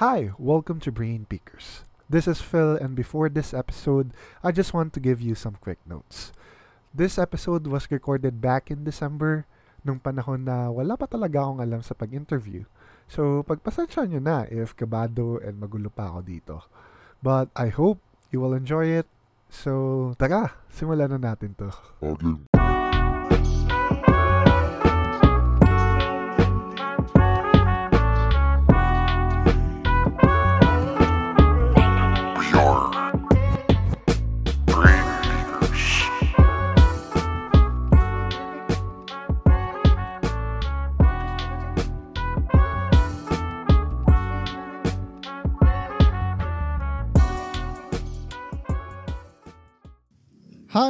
Hi, welcome to Brain Pickers. This is Phil, and before this episode, I just want to give you some quick notes. This episode was recorded back in December, nung panahon na wala pa talaga akong alam sa pag-interview. So, pagpasensya nyo na if kabado and magulo pa ako dito. But I hope you will enjoy it. So, tara, simulan na natin to. We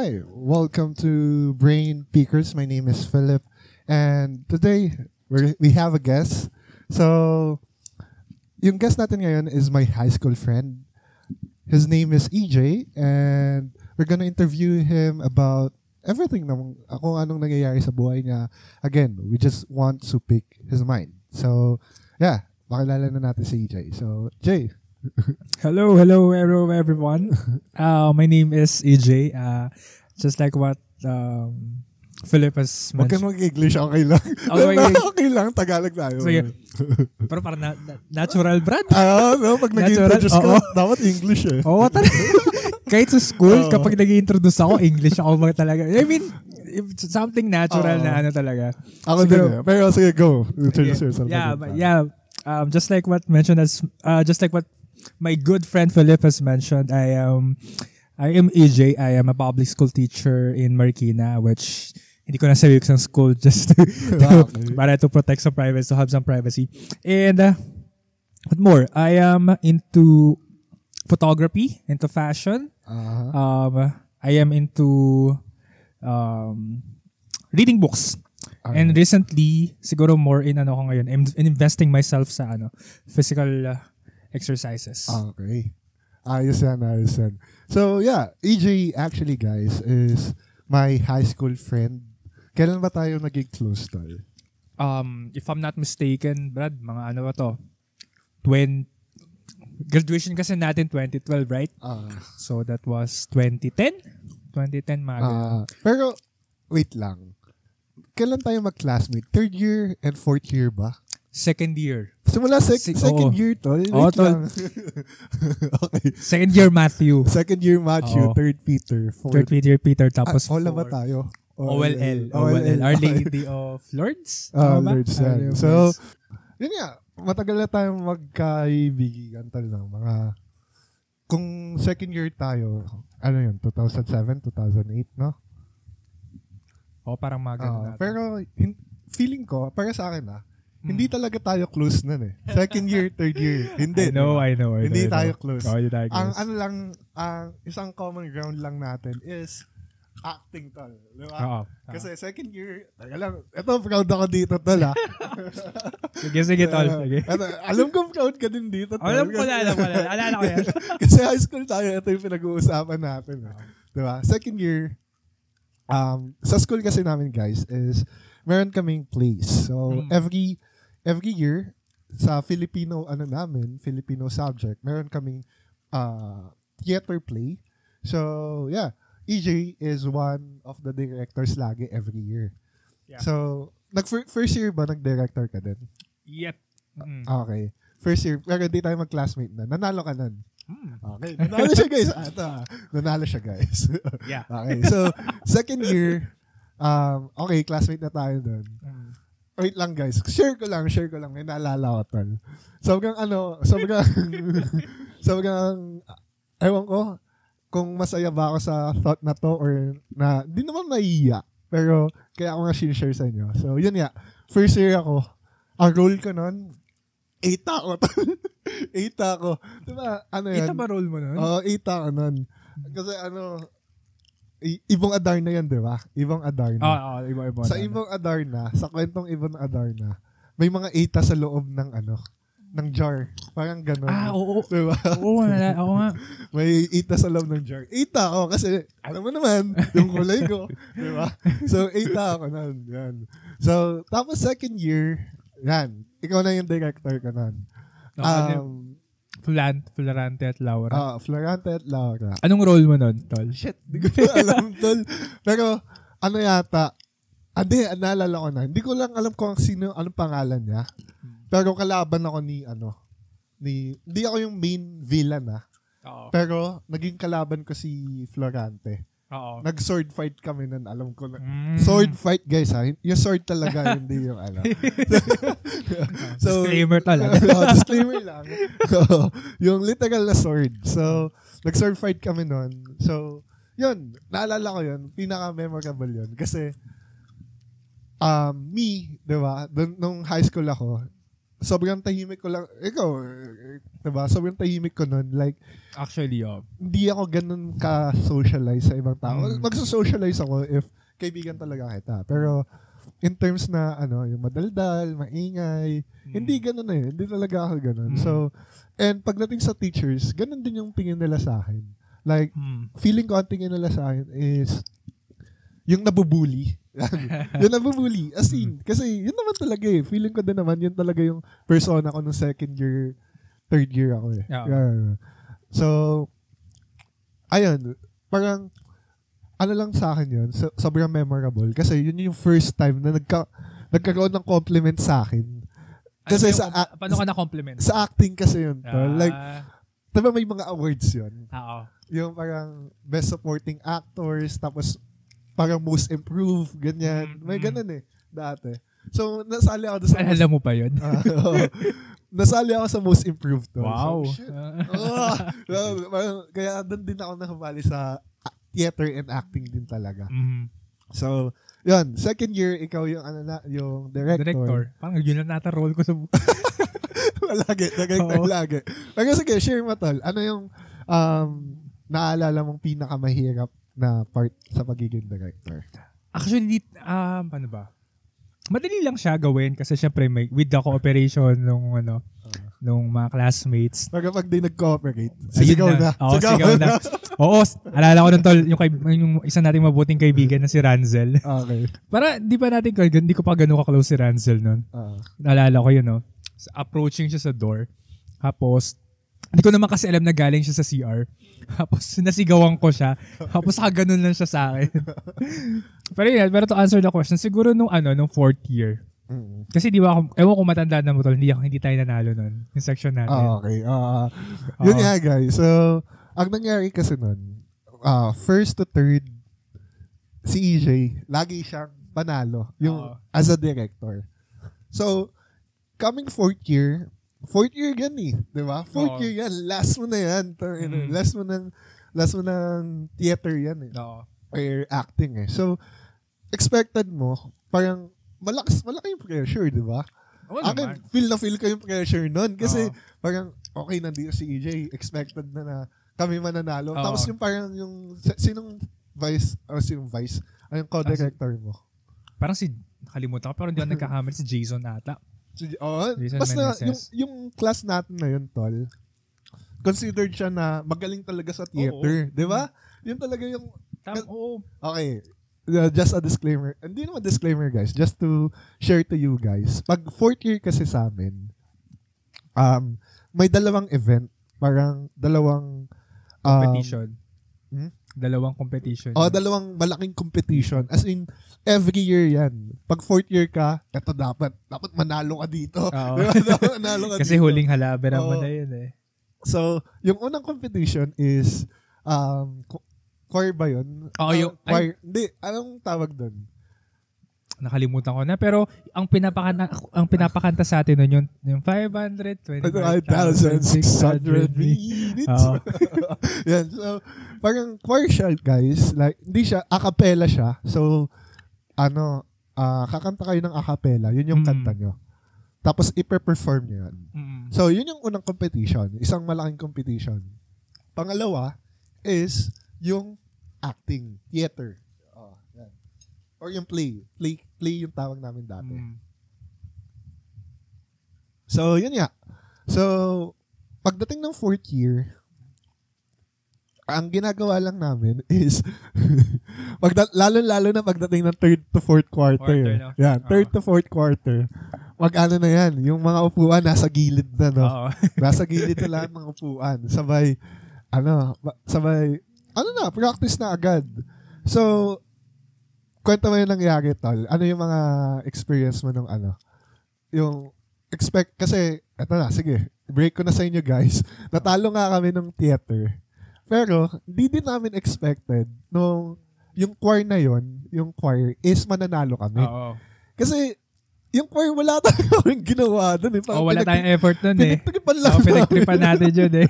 Hi, welcome to Brain Peakers. My name is Philip, and today we we have a guest. So, yung guest natin ngayon is my high school friend. His name is EJ, and we're gonna interview him about everything na kung anong nangyayari sa buhay niya. Again, we just want to pick his mind. So, yeah, makilala na natin si EJ. So, Jay, Hello, hello, hello, everyone. Uh, my name is EJ. Uh, just like what um, Philip has Huwag mentioned. mag-English, okay lang. Okay. okay lang, Tagalog tayo. Sige. Pero parang na- na- natural, Brad. Ah, no, pag Natural, nag-introduce ka, oo. dapat English eh. Oo, talaga. Kahit sa school, Oo. kapag nag introduce ako, English ako mag talaga. I mean, if something natural Oo. na ano talaga. Ako Siguro- din eh. Pero sige, go. Introduce yourself. Yeah, but yeah. Um, just like what mentioned as, uh, just like what my good friend Philip has mentioned, I am, I am EJ. I am a public school teacher in Marikina, which hindi ko na sabi sa school just to, Ah, okay. para to protect some privacy, to have some privacy. And uh, what more? I am into photography, into fashion. Aha. Um, I am into um, reading books. Okay. And recently, siguro more in ano ko ngayon, I'm in investing myself sa ano, physical uh, exercises. Okay. Ayos yan, ayos yan. So, yeah, EJ actually, guys, is my high school friend. Kailan ba tayo naging close tayo? Um, if I'm not mistaken, Brad, mga ano ba to? 20, graduation kasi natin 2012, right? Ah, So that was 2010? 2010, mga ah, pero, wait lang. Kailan tayo mag-classmate? Third year and fourth year ba? Second year. Simula sec- Si- second oo. year, tol. Wait Oo, tol. okay. Second year Matthew. Second year Matthew, Oo. third Peter, fourth Third year Peter, tapos ah, Ola ba four. tayo? OLL. OLL. Our Lady of Lords? Ah, Tama ba? Our of So, Lords. yun nga, matagal na tayong magkaibigan talaga. Mga, kung second year tayo, ano yun, 2007, 2008, no? oh, parang mga ganun Ah, natin. pero, hin- feeling ko, para sa akin ah, Hmm. hindi talaga tayo close nun eh. Second year, third year, hindi. I know? I know, I know. Hindi I know. tayo close. Oh, tayo Ang close. ano lang, ang isang common ground lang natin is acting tol. Di ba? Oo. Kasi second year, taga lang, eto proud ako dito tol ah. Sige, sige, tol. Sige. Eto, alam ko proud ka din dito tol. Alam ko na, alam ko na. Alala ko yan. Kasi high school tayo, ito yung pinag-uusapan natin. Eh. Di ba? Second year, um, sa school kasi namin guys is meron kaming plays. So, Mm. every every year, sa Filipino, ano namin, Filipino subject, meron kaming uh, theater play. So, yeah, EJ is one of the directors lagi every year. Yeah. So, nag first year ba nag-director ka din? Yep. Mm. Okay. First year, pero di tayo mag-classmate na. Nanalo ka nun. Mm. Okay. Nanalo siya guys. Ah, ito, ah. Nanalo siya guys. Yeah. okay. So, second year, um, okay, classmate na tayo doon. Wait lang guys. Share ko lang, share ko lang. May naalala ko tol. Sobrang ano, sobrang, sobrang, ewan ko, kung masaya ba ako sa thought na to or na, di naman naiiya. Pero, kaya ako nga share sa inyo. So, yun nga. First year ako, ang role ko nun, Eita ako. Eita ako. Diba, ano yan? Ito ba role mo nun? Oo, Eita ako nun. Kasi ano, Ibong Adarna yan, di ba? Ibong Adarna. Oo, oh, iba, iba. sa Ibong Adarna, sa kwentong Ibong Adarna, may mga Eita sa loob ng ano, ng jar. Parang gano'n. Ah, oo. Di ba? Oo, wala. Oo nga. May Eita sa loob ng jar. Eita ako kasi, alam mo naman, yung kulay ko. Di ba? So, Eita ako nun. Yan. So, tapos second year, yan. Ikaw na yung director ka nun. Um, Flan, Florante at Laura. ah, Florante at Laura. Anong role mo nun, Tol? Shit, di ko alam, tol. Pero, ano yata, hindi, naalala ko na. Hindi ko lang alam kung sino, anong pangalan niya. Pero kalaban ako ni, ano, ni, hindi ako yung main villain, ah. Oo. Pero, naging kalaban ko si Florante. Oo. Nag-sword fight kami nun, alam ko na. Mm. Sword fight, guys, ha? Yung sword talaga, hindi yung ano. Disclaimer, Tol. ah. oh, disclaimer lang. So, yung literal na sword. So, nag-sword fight kami nun. So, yun, naalala ko yun. Pinaka-memorable yun. Kasi, um, me, di ba, dun- nung high school ako, sobrang tahimik ko lang. Ikaw, eh, di ba, sobrang tahimik ko nun. Like, Actually, oh. hindi ako ganun ka-socialize sa ibang tao. Mm. Magsa-socialize ako if kaibigan talaga kita. Pero, in terms na, ano, yung madaldal, maingay, hindi ganun eh. Hindi talaga ako ganun. Mm. So, and pagdating sa teachers, ganun din yung tingin nila sa akin. Like, Mm. feeling ko ang tingin nila sa akin is yung nabubuli. Yung nabubuli. As in, kasi yun naman talaga eh. Feeling ko din naman, yun talaga yung persona ko nung second year, third year ako eh. Yeah. Yeah. So, ayun, parang, ano lang sa akin yun, so, sobrang memorable. Kasi yun yung first time na nagka, nagkaroon ng compliment sa akin. Kasi Ano sa, yung- a- paano ka na-compliment? sa acting kasi yun. tol. Ah, Like, diba may mga awards yun? Oo. yung parang best supporting actors, tapos parang most improved, ganyan. May mm. ganun eh, dati. So, nasali ako sa Alam mo pa yun? Ah, nasali ako sa most improved. tol. Wow. So, shit. Oh, so, parang, kaya doon din ako nakabali sa theater and acting din talaga. Mhm. So, yun, second year, ikaw yung, ano na, yung director. Director. Parang yun lang nata role ko sa... lagi, director Oo. lagi. Pero sige, share mo tol. Ano yung um, naalala mong pinakamahirap na part sa pagiging director? Actually, um, paano ba? Madali lang siya gawin kasi syempre may with the cooperation nung ano nung mga classmates. Pag pag di nag-cooperate, Ayun sisigaw na. Oo, sigaw na. Oo, s- alala ko nun tol, yung, kay, yung isa nating mabuting kaibigan na si Ranzel. okay. Para di pa natin, hindi ko pa ganun ka-close si Ranzel nun. Ah. Naalala ko yun, no? Approaching siya sa door. Tapos, hindi ko naman kasi alam na galing siya sa CR. Tapos, nasigawan ko siya. Tapos, ganun lang siya sa akin. pero yun, pero to answer the question, siguro nung ano, nung fourth year. Kasi di ba, ako- ewan ko matanda na mo tol, hindi, ako, hindi tayo nanalo nun. Yung section natin. Ah, okay. Ah, yun nga guys. So, ang nangyari kasi nun, ah, first to third, si EJ, lagi siyang panalo yung Oo. as a director. So, coming fourth year, fourth year yan eh, di ba? Fourth Oo. year yan, last mo na yan. Mhm. Last mo ng, last mo ng theater yan eh. Oo. Or acting eh. So, expected mo, parang, malakas, malaki yung pressure, di ba? Oo Akin, naman. feel na feel ko yung pressure nun. Kasi, Oo. parang, okay, nandito si EJ, expected na na kami mananalo. Oo. Tapos yung parang yung, si- sinong vice, o sinong vice, ay yung co-director mo. Parang si, nakalimutan ko, pero hindi ako nagkakamali si Jason ata. Oh, Jason basta yung, yung class natin na yun, tol, considered siya na magaling talaga sa theater. Di ba? Yun talaga yung, Tam, oo. okay, uh, just a disclaimer. Hindi naman disclaimer, guys. Just to share to you guys. Pag fourth year kasi sa amin, um, may dalawang event. Parang dalawang um, Competition. hmm? Dalawang competition. Oh, dalawang malaking competition. As in, every year yan. Pag fourth year ka, eto dapat. Dapat manalo ka dito. Oo. Dapat manalo ka Kasi dito. huling halabe naman Oo. na yun eh. So, yung unang competition is, um, cho- choir ba yun? Oo, Ah, yung- choir. Hindi, anong tawag doon? Nakalimutan ko na. Pero ang pinapakanta, ang pinapakanta sa atin nun yung, yung 525,600 minutes. Oo. Yan. So, parang choir siya, guys. Like, hindi siya, a cappella siya. So, ano, ah, kakanta kayo ng a cappella. Yun yung Mm. kanta nyo. Tapos, ipe-perform nyo yan. Mm. So, yun yung unang competition. Isang malaking competition. Pangalawa is yung acting, theater. Oh, yan. Or yung play. Play, play yung tawag namin dati. Mm. So, yun nga. So, pagdating ng fourth year, ang ginagawa lang namin is, pagda- lalo-lalo na pagdating ng third to fourth quarter. Quarter, no? Yan, third Oo. to fourth quarter. wag ano na yan, yung mga upuan nasa gilid na, no? Oo. nasa gilid na lahat ng upuan. Sabay, ano, ba- sabay, ano na, practice na agad. So, kwento mo yung nangyari, tol. Ano yung mga experience mo nung ano? Yung, expect, kasi, eto na, sige, break ko na sa inyo guys. Natalo nga kami ng theater. Pero, hindi din namin expected nung yung choir na yon yung choir, is mananalo kami. Oo. Kasi, yung choir, wala tayong ginawa doon. Eh. Oh, wala tayong effort nun eh. Pinagtripan lang namin. pinagtripan natin yun eh.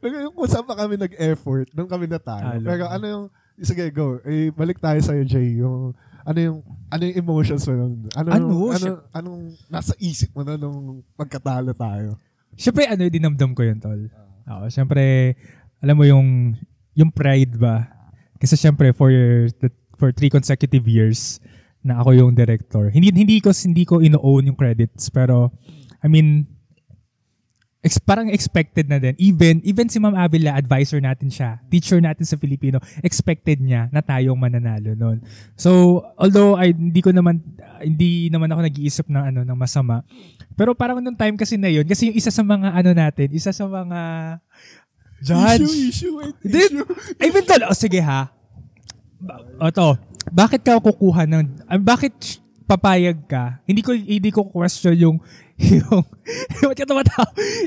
Pero yung kung saan pa kami nag-effort, doon kami natalo. Talo. Pero ano yung, sige, go. Eh, balik tayo sa'yo, Jay. Yung, ano yung, ano yung emotions mo nun? Ano, Ano? ano, Siya- anong nasa isip mo na nung pagkatalo tayo? Siyempre, ano, dinamdam ko yun, tol. Oo, siyempre, alam mo yung, yung pride ba? Kasi siyempre, for, the, for three consecutive years, na ako yung director. Hindi hindi ko hindi ko ino-own yung credits, pero I mean ex, parang expected na din. Even even si Ma'am Avila, advisor natin siya, teacher natin sa Filipino, expected niya na tayong mananalo noon. So, although I hindi ko naman hindi naman ako nag-iisip ng ano ng masama. Pero parang nung time kasi na yun, kasi yung isa sa mga ano natin, isa sa mga judge. Issue, issue, wait, issue. Even tol, oh, sige ha. O to, bakit ka kukuha ng, ah, bakit papayag ka? Hindi ko hindi ko question yung yung yung,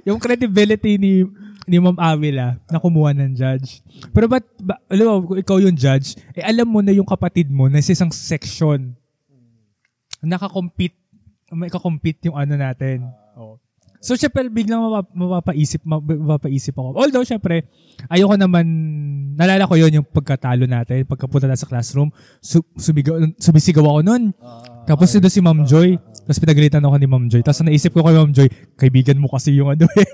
yung credibility ni ni Ma'am Avila na kumuha ng judge. Pero ba't, ba, alam mo, kung ikaw yung judge, eh alam mo na yung kapatid mo na sa isang section nakakompete, may kakompete yung ano natin. Oo. So, syempre, biglang mapap- mapapaisip, map- mapapaisip ako. Although, syempre, ayoko naman, nalala ko yon yung pagkatalo natin, pagkapunta na sa classroom, su- sumigaw, sumisigaw ako nun. Tapos ito si Ma'am Joy. Tapos pinagalitan ako ni Ma'am Joy. Tapos naisip ko kay Ma'am Joy, kaibigan mo kasi yung ano eh.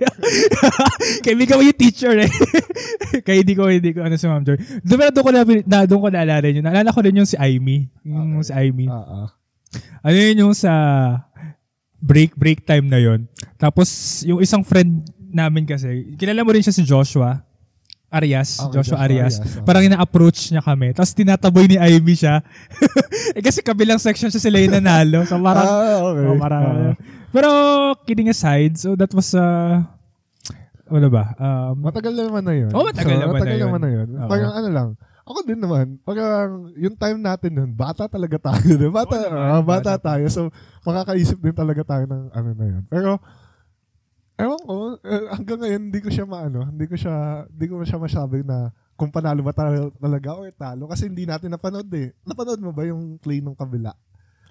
kaibigan mo yung teacher eh. Kaya hindi ko, hindi ko ano si Ma'am Joy. Doon, pero doon ko na, na, doon ko naalala yun. Naalala ko rin yung si Aimee. Yung si Aimee. Oo. Ano yun yung sa break break time na yon. Tapos yung isang friend namin kasi, kilala mo rin siya si Joshua Arias, Okay, Joshua, Joshua Arias. Arias, okay. Parang ina-approach niya kami. Tapos tinataboy ni Ivy siya. eh kasi kabilang section siya sila yung nanalo. So parang, ah, okay. oh, parang, Ah. pero kidding aside, so that was, uh, ano ba? Um, Matagal na naman na yun. Oo, matagal naman na matagal yun. naman na yun. Oo. Parang ano lang, ako din naman, parang yung time natin nun, bata talaga tayo. Bata, naman, ah, bata, bata tayo. So, makakaisip din talaga tayo ng ano na yun. Pero, ewan ko, eh, hanggang ngayon, hindi ko siya maano, hindi ko siya, hindi ko siya masabi na kung panalo ba tayo talaga or talo. Kasi hindi natin napanood eh. Napanood mo ba yung play ng kabila?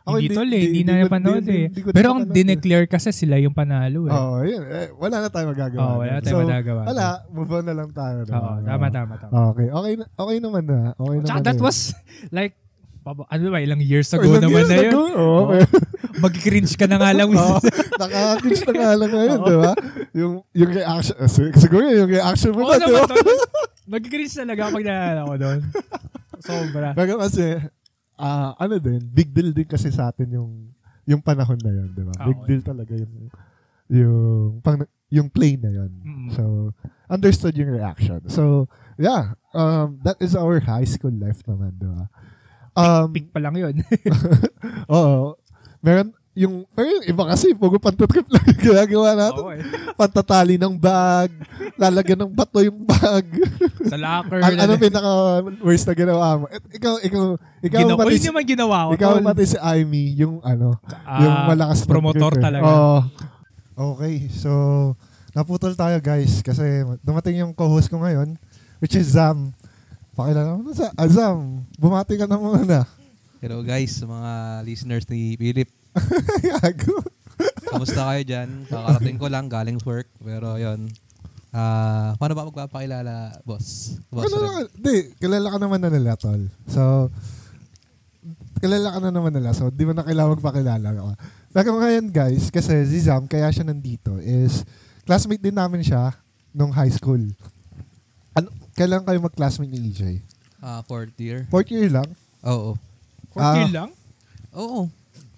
hindi tol eh, hindi, na ko- napanood eh. Pero ang eh. dineclare kasi sila yung panalo eh. Oo, yun. Eh, wala na tayo magagawa. Oo, wala nun. tayong so, magagawa. Wala, move on na lang tayo. Oo, tama, tama, tama. Okay, okay, na- okay naman na. Okay naman na that was like, ano ba, ilang years ago Ilang naman years na yun. ago, okay. Mag-cringe ka na nga lang. Oo, nakaka-cringe na nga lang ngayon, di ba? Yung, yung reaction, eh, sig- siguro yung reaction mo Oo na, di naman, ba? tol. Mag-cringe talaga pag naalala ko doon. Sobra. Pero kasi, ah, ano din, big deal din kasi sa atin yung yung panahon na yun, di ba? Ah, Big okay. deal talaga yung yung pang, yung play na yun. Mm. So, understood yung reaction. So, yeah, um, that is our high school life naman, di ba? Um, Pick pa lang yun. Oo. Meron, yung, pero yung iba kasi, puro pantatrip lang yung ginagawa natin. Oo eh. Pantatali ng bag, lalagyan ng bato yung bag. Sa locker. Ang ano na- pinaka worst na ginawa mo? Et, ikaw, ikaw, ikaw, Ginawa, pati, si, naman ginawa ko. ikaw tol. pati si Amy, yung ano, Ah, yung malakas promotor eh. talaga. Oo. Okay, so, naputol tayo guys, kasi dumating yung co-host ko ngayon, which is Zam. Pakilala mo na sa, ah, Zam, bumati ka na muna. Hello guys, sa mga listeners ni Philip. Gago. Kamusta kayo dyan? Kakarating ko lang, galing work. Pero yon Ah, paano ba magpapakilala, boss? Boss Kilala di, kilala ka naman na nila, tol. So, kilala ka na naman nila. So, di mo na kailangan magpakilala ka. Pero ngayon, guys, kasi si Zam, kaya siya nandito, is classmate din namin siya nung high school. Ano, kailan kayo mag-classmate ni EJ? Ah, fourth year. Fourth year lang? Oo. Fourth Ah. year lang? Oo.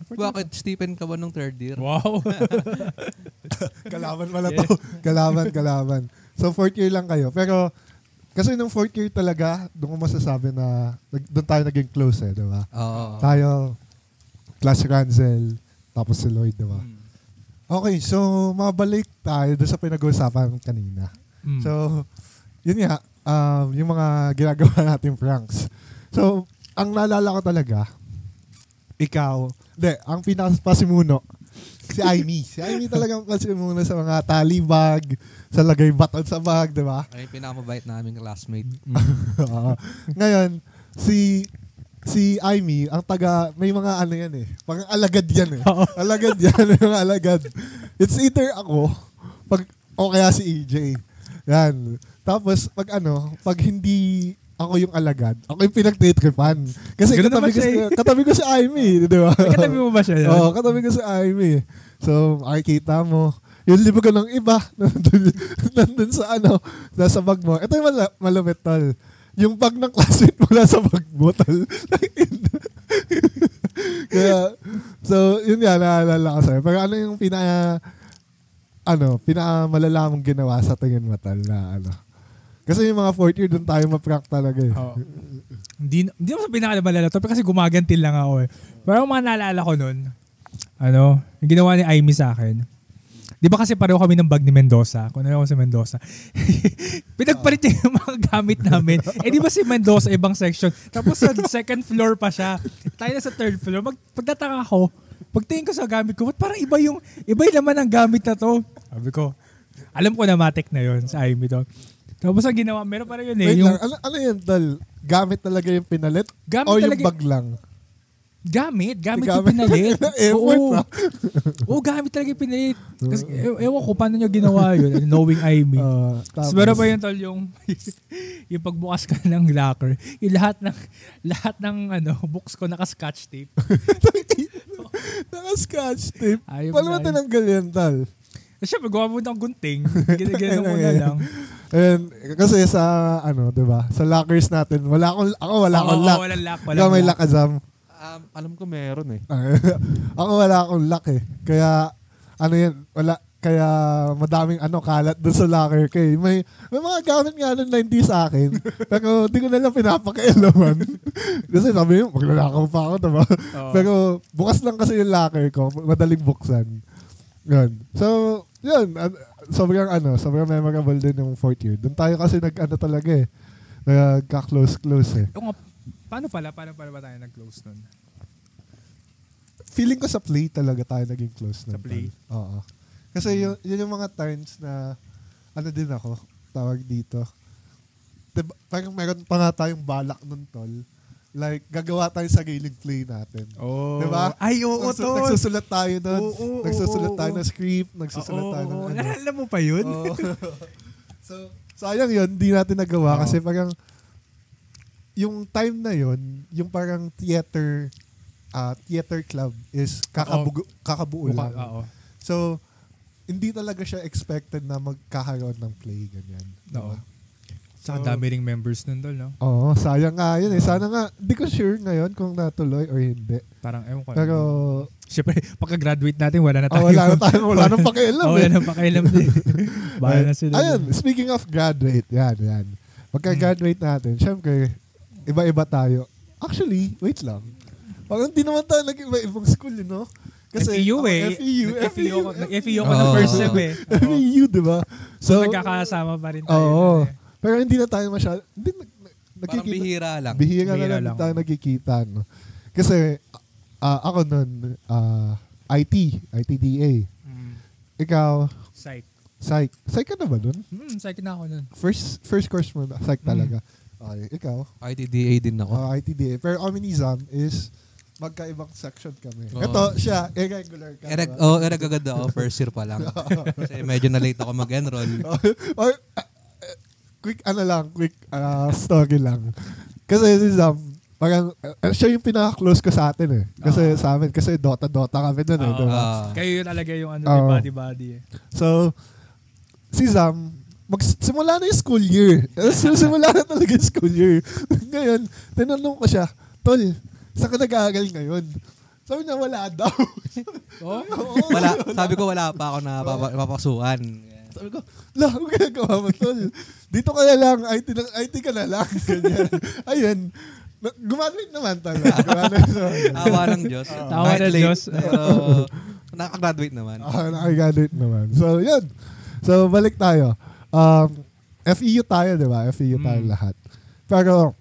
Bakit Stephen ka ba nung third year? Wow. Kalaban pala to. kalaban, kalaban. So, fourth year lang kayo. Pero, kasi nung fourth year talaga, doon ko masasabi na, doon tayo naging close eh, di ba? Oo. Tayo, class Ranzel, tapos si Lloyd, di ba? Okay, so mabalik tayo doon sa pinag-uusapan kanina. Mm. So, yun nga, um, yung mga ginagawa nating pranks. So, ang naalala ko talaga, ikaw, hindi, ang pinakapasimuno, si Aimee. Si Aimee talagang pasimuno sa mga tally bag, sa lagay baton sa bag, di ba? Ay, pinakamabait namin classmate. Ngayon, si si Aimee, ang taga, may mga ano yan eh. Pag alagad yan eh. Alagad yan, mga alagad. It's either ako, pag, o kaya si EJ. Yan. Tapos, pag ano, pag hindi ako yung alagad, ako yung pinagtitripan. Kasi Ganun katabi ko, si, eh. katabi ko si Aimee, di ba? Katabi mo ba siya yun? Oo, katabi ko si Aimee. So, makikita mo, yung ko ng iba, nandun, nandun sa ano, nasa bag mo. Ito yung mala- malupit, tol. Yung bag ng classmate mo nasa bag mo, tol. Kaya, so, yun nga, naalala ko sa'yo. Pero ano yung pinaka, ano, pinaka malala mong ginawa sa tingin mo, tol, na ano. Kasi yung mga fourth year, doon tayo ma-prank talaga eh. Oo. Hindi, hindi ako sa pinakalabalala to, pero kasi gumagantil lang ako eh. Pero mga naalala ko nun, ano, yung ginawa ni Aimee sa akin, Di ba kasi pareho kami ng bag ni Mendoza? Kung ano ako sa Mendoza. Pinagpalit niya yung mga gamit namin. Eh di ba si Mendoza ibang section? Tapos sa second floor pa siya. Tayo na sa third floor. Mag, pagtataka ko, pagtingin ko sa gamit ko, parang iba yung, iba yung laman ng gamit na to? Sabi ko, alam ko na matik na yon sa Amy to. Tapos ang ginawa, meron pa rin yun eh. Wait Yung lang, ano, ano yan, tol? Gamit talaga yung pinalit? Gamit o yung talaga- bag lang? gamit, gamit, Gamit yung pinalit. effort, Oo. ah. Oo, gamit talaga yung pinalit. Kasi, e- ewan ko paano nyo ginawa yun, knowing Amy. Uh, Tapos meron pa yung tol yung yung pagbukas ka ng locker, yung lahat ng lahat ng ano books ko naka-scotch tape. Naka-scotch tape. Ayaw Paano mo na- tinanggal yan, tal? Kasi syempre gawa mo ng gunting, ginagano mo na lang. And, kasi sa, ano, di ba? Sa lockers natin, wala akong, ako wala akong lock. walang lock, Ikaw walang may lock. Azam. Um, alam ko meron eh. ako wala akong lock eh. Kaya, ano yan, wala, kaya madaming ano kalat doon sa locker ko eh. May, may mga gamit nga na hindi sa akin. pero di ko na lang pinapakailaman. kasi sabi yun, maglalakaw pa ako, diba? Oo. Pero bukas lang kasi yung locker ko, madaling buksan. Yun. So, yun. An- sobrang ano, sobrang memorable din yung fourth year. Doon tayo kasi nag-ano talaga eh. Nagka-close-close eh. Yung, paano pala, paano pala ba tayo nag-close nun? Feeling ko sa play talaga tayo naging close nun. Sa play? tol. Oo. Kasi yun, yun yung mga times na ano din ako, tawag dito. Diba, parang meron pa nga tayong balak nun, tol. Like, gagawa tayo sa gailing play natin. Oh. Diba? Ay, oo, Nagsu- tol. Nagsusulat tayo nun. Oo, oo, nagsusulat tayo ng script. Nagsusulat Oo, tayo ng ano. Naalala mo pa yun? Oo. so, sayang yun, di natin nagawa Oo. kasi parang yung time na yun, yung parang theater ah theater club is kakabugo, kakabuo Mukha- lang. Oo. So, hindi talaga siya expected na magkakaroon ng play, ganyan. Oo. Tsaka So- dami ring members nun, tol, no? Oo, sayang nga yun eh. Sana nga, hindi ko sure ngayon kung natuloy or hindi. Parang, ewan ko. Pero, Siyempre, pagka-graduate natin, wala na oh, tayo. wala na tayong, wala nang pakialam Oh, eh. wala na pakialam din. Bahala na sila. Ayun, speaking of graduate, yan, yan. Pagka-graduate natin, syempre, iba-iba tayo. Actually, wait lang. Parang hindi naman tayo nag-iba-ibang school, you know? FEU ako, eh. FEU, FEU FEU. FEU ng Oo. first sem eh. FEU, di ba? So, nagkakasama pa rin tayo. Oo. eh. Pero hindi na tayo masyado, hindi na, Parang nagkikita. bihira lang. Bihira na Bihira lang, lang. tayo nagkikita, no? Kasi, ah, ako nun, ah, IT, ITDA. Mm. Ikaw, Psych. psych. Psych ka na ba nun? Hmm, psych na ako nun. First first course mo na, psych Mm. talaga. Okay, ikaw? ITDA din ako. Oh, ITDA. Pero Omnism is magkaibang section kami. Oo. Ito, siya, irregular ka. Ereg, oh, agad ako, first year pa lang. Kasi medyo na late ako mag-enroll. or, uh, uh, quick, ano lang, quick uh, story lang. Kasi si Zam, parang, uh, siya yung pinaka-close ko sa atin eh. Kasi Oo. sa amin, kasi Dota-Dota kami dun eh. Oo. diba? Kayo yun talaga yung ano, Oo. body-body eh. So, si Zam, magsimula na yung school year. simula na talaga yung school year. Ngayon, tinanong ko siya, Tol, saan ka nag-aaral ngayon? Sabi niya, wala daw. Oh? Oo. Wala, sabi ko wala pa ako na papa- papasukan. Sabi ko, la, ang ginagawa mo, tol. Dito ka na lang, IT, na, IT ka na lang. Ganyan. Ayun. Na- Gumagraduate naman talaga. Gumagraduate naman. Awa ng Diyos. Tawa Kahit ng Diyos. Pero nakagraduate naman. Ah, nakagraduate naman. So, yun. So, balik tayo. Um, FEU tayo, di ba? FEU tayo Mm. lahat. Pero,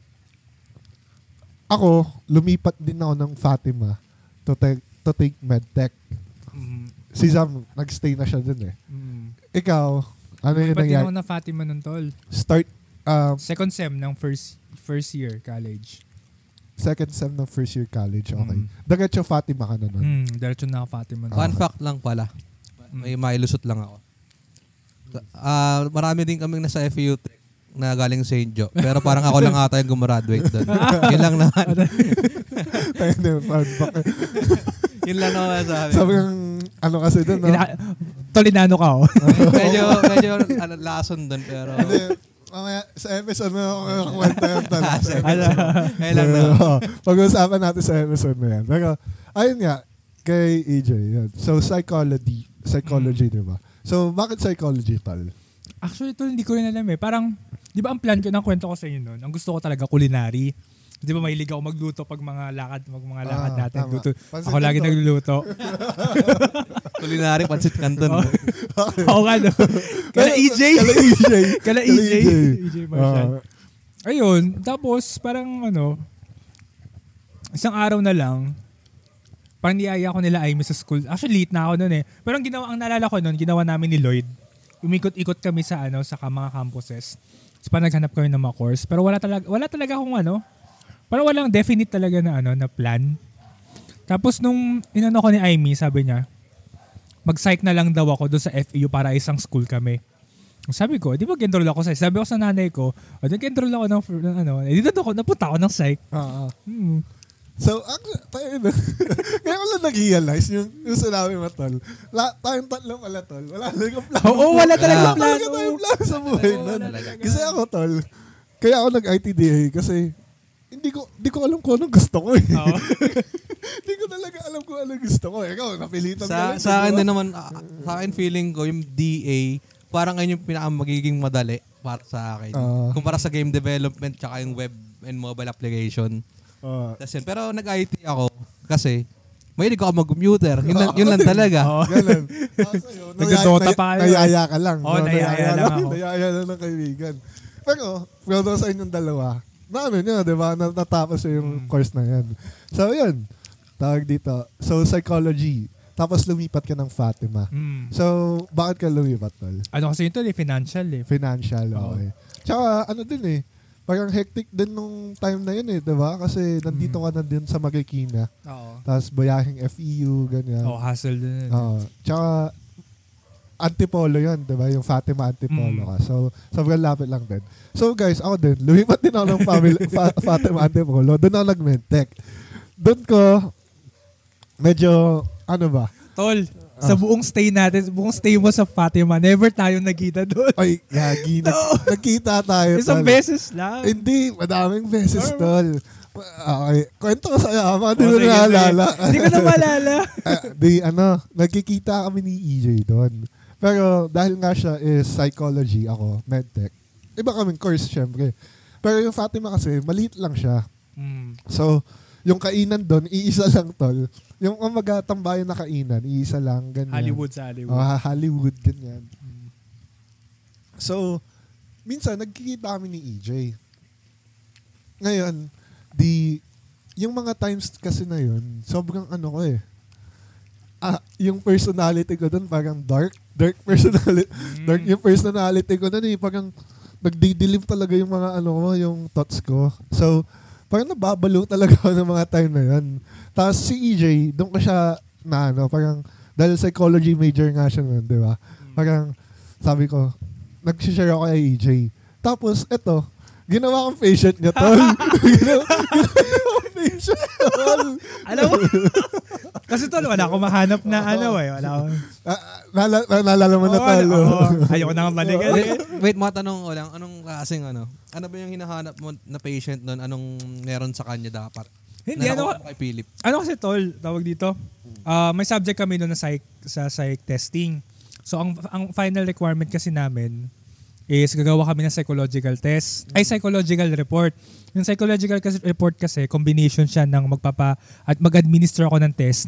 ako, lumipat din ako ng Fatima to take, to take medtech. Mm. Si Zam, nagstay na siya dun eh. Mm. Ikaw, ano yung Ba't din nangyari? ako na Fatima nun, tol? Start, um, Second sem ng first first year college. second sem ng first year college, okay. Mm. Diretso Fatima ka na nun. Hmm, diretso na ako Fatima. nun. Fun fact lang pala. May mailusot lang ako. Ah, marami din kaming nasa FEU Tech na galing St. Joe. Pero parang ako lang ata yung gumraduate doon. Yun lang naman. Tayo na yung fun fact. Yun lang naman sabi. Sabi ng, ano kasi dun, no? Ina- Tolinano ka, oh. medyo, medyo ano, lason doon. Pero, mamaya sa episode na ako kwenta yung tala. Sa Ano? kaya lang na. Pag-uusapan natin sa episode na yan. Pero, ayun nga, kay EJ, yun. So, psychology, psychology, di ba? So, bakit psychology, tal? Actually, tol, hindi ko rin alam eh. Parang, di ba ang plan ko, ng kwento ko sa inyo noon, ang gusto ko talaga culinary. Di ba mahilig ako magluto pag mga lakad, pag mga lakad Ah, natin. tama. Luto. Pansit Ako lagi nagluluto. Culinary, pansit canton. Oo. Oo nga, no? Kala EJ. Kala EJ. Kala EJ. EJ. EJ Marshall. Ah, Ayun, tapos parang ano, isang araw na lang, parang niyaya ko nila Amy sa school. Actually, late na ako noon eh. Pero ang ginawa, ang naalala ko noon, ginawa namin ni Lloyd. Umikot-ikot kami sa ano, sa mga campuses. Tapos parang naghanap kami ng mga course. Pero wala talaga, wala talaga akong ano, parang walang definite talaga na ano, na plan. Tapos nung inano ko ni Amy, sabi niya, mag-psych na lang daw ako doon sa FEU para isang school kami. Sabi ko, di ba enroll ako sa Sabi ko sa nanay ko, o di enroll ako ng, ano, eh, dito ako, napunta ako ng psych. ah, ah. Hmm. So, actually, tayo na. Ngayon ko lang nag-realize yung, yung sinabi mo, tol. La, tayong tatlo pala, tol. Wala yung plano. Oo, wala talaga Wala. Wala plano. talaga tayong plano sa buhay nun. talaga. Kasi ako, tol, kaya ako nag-ITDA kasi hindi ko hindi ko alam kung anong gusto ko eh. Oo. Hindi ko talaga alam kung anong gusto ko. eh. Ikaw, napilitan ka sa, lang. sa akin din naman, ah, sa akin feeling ko, yung DA, parang ngayon yung pinaka magiging madali para sa akin. Ah. Kumpara sa game development tsaka yung web and mobile application. Ah, Tas yun. Pero nag-IT ako kasi mahilig ako mag-computer. Yun lang, yun lang talaga. Oo. ganun. Kaso yun, Nagdodota naya- pa kayo. Nayaya ka lang. Oo, nayaya lang ako. Nayaya lang ng kaibigan. Pero, proud ako sa inyong dalawa. Na ano nyo, di ba? Na- Natapos Hmm. yung course na yan. So, yun. Tawag dito. So, psychology. Tapos lumipat ka ng Fatima. Hmm. So, bakit ka lumipat, tol? Ano kasi ito eh, financial eh. Financial, okay. Tsaka, ano din eh, parang hectic din nung time na yun eh, di ba? Kasi nandito ka na din sa Marikina. Oo. Tapos bayahing FEU, ganyan. Oh, hassle din. Oo. Tsaka, Antipolo yun, di ba? Yung Fatima Antipolo Mm. ka. So, sobrang lapit lang din. So, guys, ako din, lumipat din ako ng family, Fa- Fatima Antipolo. Doon ako nag-medtech. Doon ko, medyo, ano ba? Tol, sa Ah. buong stay natin, buong stay mo sa Fatima, never tayo nagkita doon. Ay, gagi, nag- nagkita tayo. Isang tol. beses lang. Hindi, madaming beses, tol. Okay, kwento ko sa'yo, ama, di Oh, mo sige, na naalala. Hindi ko na maalala. Ah, di, ano, nagkikita kami ni EJ doon. Pero dahil nga siya is psychology, ako, medtech. Iba kaming course, syempre. Pero yung Fatima kasi, maliit lang siya. Hmm. So, yung kainan doon, iisa lang, tol. Yung umaga tambayan na kainan, iisa lang, ganyan. Hollywood sa Hollywood. Oh, Hollywood, ganyan. So, minsan, nagkikita kami ni EJ. Ngayon, di, yung mga times kasi na yun, sobrang ano ko eh. Ah, yung personality ko doon parang dark. Dark personality. Dark yung personality ko doon eh. Parang nagdidilim talaga yung mga ano ko, yung thoughts ko. So, parang nababalo talaga ako ng mga time na yun. Tapos si EJ, doon ko siya na ano, parang dahil psychology major nga siya nun, di ba? Parang sabi ko, nag-share ako kay EJ. Tapos, eto, ginawa kong patient niya, tol. ginawa, ginawa kong patient, tol. Alam mo? Kasi tol, wala akong mahanap na ano eh. Wala akong... Ah, nala, naalala mo na, Oo, tol. oo. Ayoko na nga balikan. wait, wait, matanong ko lang, anong klaseng ano? Ano ba yung hinahanap mo na patient doon? Anong meron sa kanya dapat? Hindi, na ano, nakuha mo kay Philip? ano kasi tol, tawag dito, ah, may subject kami doon na psych, sa psych testing. So, ang, ang final requirement kasi namin is gagawa kami ng psychological test. Ay, psychological report. Yung psychological kasi, report kasi, combination siya ng magpapa, at mag-administer ako ng test,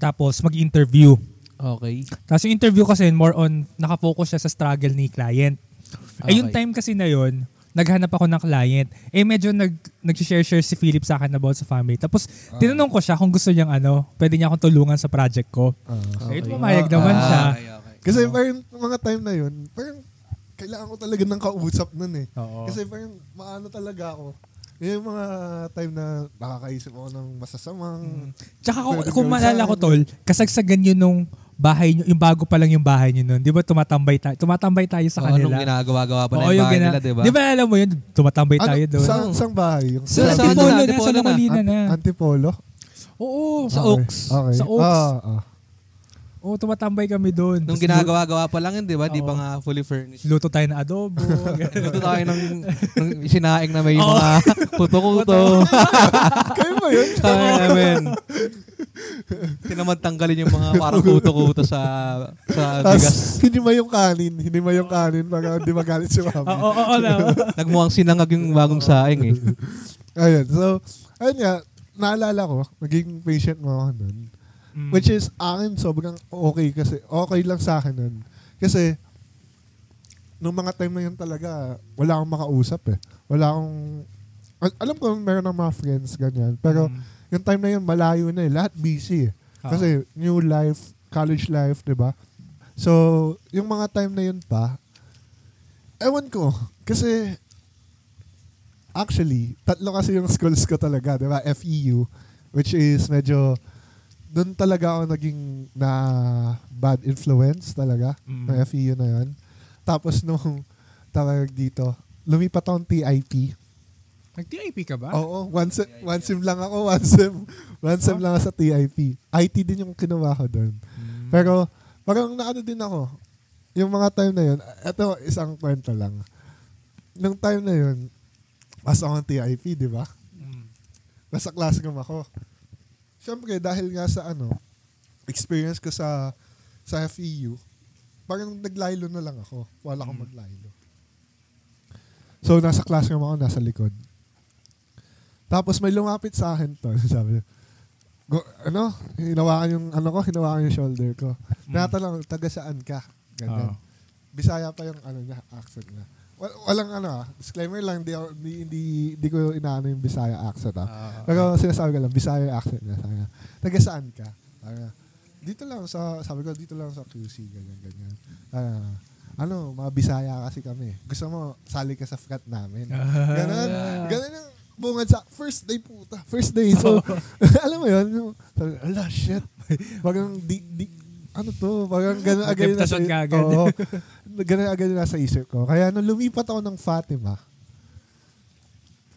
tapos mag-interview. Okay. Tapos yung interview kasi more on, nakafocus siya sa struggle ni client. Eh yung Okay. time kasi na yun, naghanap ako ng client. Eh medyo nag, nag-share-share si Philip sa akin about sa family. Tapos tinanong ko siya kung gusto niyang ano, pwede niya akong tulungan sa project ko. Ah. Eh, Okay. pumayag Ah, naman ah, siya. Okay, okay. Kasi parang mga time na yun, parang kailangan ko talaga ng kausap nun eh. Oo. Kasi parang maano talaga ako. Yun yung mga time na nakakaisip ako ng masasamang... Tsaka kung, kung sa ko tol, kasagsagan yun nung bahay nyo, yung bago pa lang yung bahay nyo nun. Di ba tumatambay tayo, tumatambay tayo sa Oo, nung kanila. ginagawa-gawa pa na Oo, yung bahay gina- nila, di ba? Di ba alam mo yun, tumatambay tayo Ano, doon. sa, sang bahay? Yung Sa, Sa- sa- Antipolo na, sa na. Locolina na. Antipolo? Oo, Sa Okay. Oaks. Okay. Sa Oaks. Ah, ah. Oo, tumatambay kami doon. Nung ginagawa-gawa pa lang yun, di ba? Di Oo. pa nga fully furnished. Luto tayo ng adobo. Luto tayo ng, ng sinaing na may mga kuto-kuto. Kayo ba yun? Kaya namin. Tinamad tanggalin yung mga parang kuto-kuto sa sa bigas. Tapos, hindi mo yung kanin. Hindi mo yung kanin para hindi magalit si Oo, mami. oo, oo, na. Nagmukhang sinangag yung bagong saing eh. Ayun. So, ayun nga, naalala ko, naging patient mo ako nun. Mm. Which is, akin sobrang okay kasi, okay lang sa akin nun. Kasi, nung mga time na yun talaga, wala akong makausap eh. Wala akong, al- alam ko meron ng mga friends, ganyan. Pero, Mm. yung time na yun, malayo na eh. Lahat busy eh. Oo. Kasi, new life, college life, di ba? So, yung mga time na yun pa, ewan ko, kasi, actually, tatlo kasi yung schools ko talaga, di ba? FEU, which is medyo, doon talaga ako naging na bad influence talaga, Mm. ng FEU na yun. Tapos nung tawag dito, lumipat akong TIP. Nag-TIP ka ba? Oo, one sem, one sem lang ako, one sem, one sem lang ako sa TIP. IT din yung kinuha ko doon. Mm. Pero parang naano din ako. Yung mga time na yun, eto isang kwento lang. Nung time na yun, pasok akong TIP, di ba? Mm. Nasa classroom ako. Siyempre, dahil nga sa ano, experience ko sa sa FEU, parang naglaylo na lang ako. Wala akong Mm. maglaylo. So, nasa classroom ako, nasa likod. Tapos may lumapit sa akin to. Sabi niya, Go, ano, hinawakan yung, ano ko, hinawakan yung shoulder ko. Mm. Tinatanong, taga saan ka? Ganyan. Oo. Bisaya pa yung ano niya, accent niya. Wal- Walang ano ah, disclaimer lang, di, di, di, di ko inaano yung Bisaya accent ah. Ah, Pero sinasabi ko lang, Bisaya accent niya. Sabi niya, taga saan ka? Sabi niya, dito lang sa, sabi ko, dito lang sa QC, ganyan, ganyan. Ah, ano, mga Bisaya kasi kami. Gusto mo, sali ka sa frat namin. Ganon. Ganon yung bungad sa first day puta. First day. So, alam mo yun, yung, sabi, ala, shit. Parang di, di, ano to, parang gano'n agad nasa, Temptation ka agad. Oo. Gano'n agad yung nasa isip ko. Kaya nung lumipat ako ng Fatima,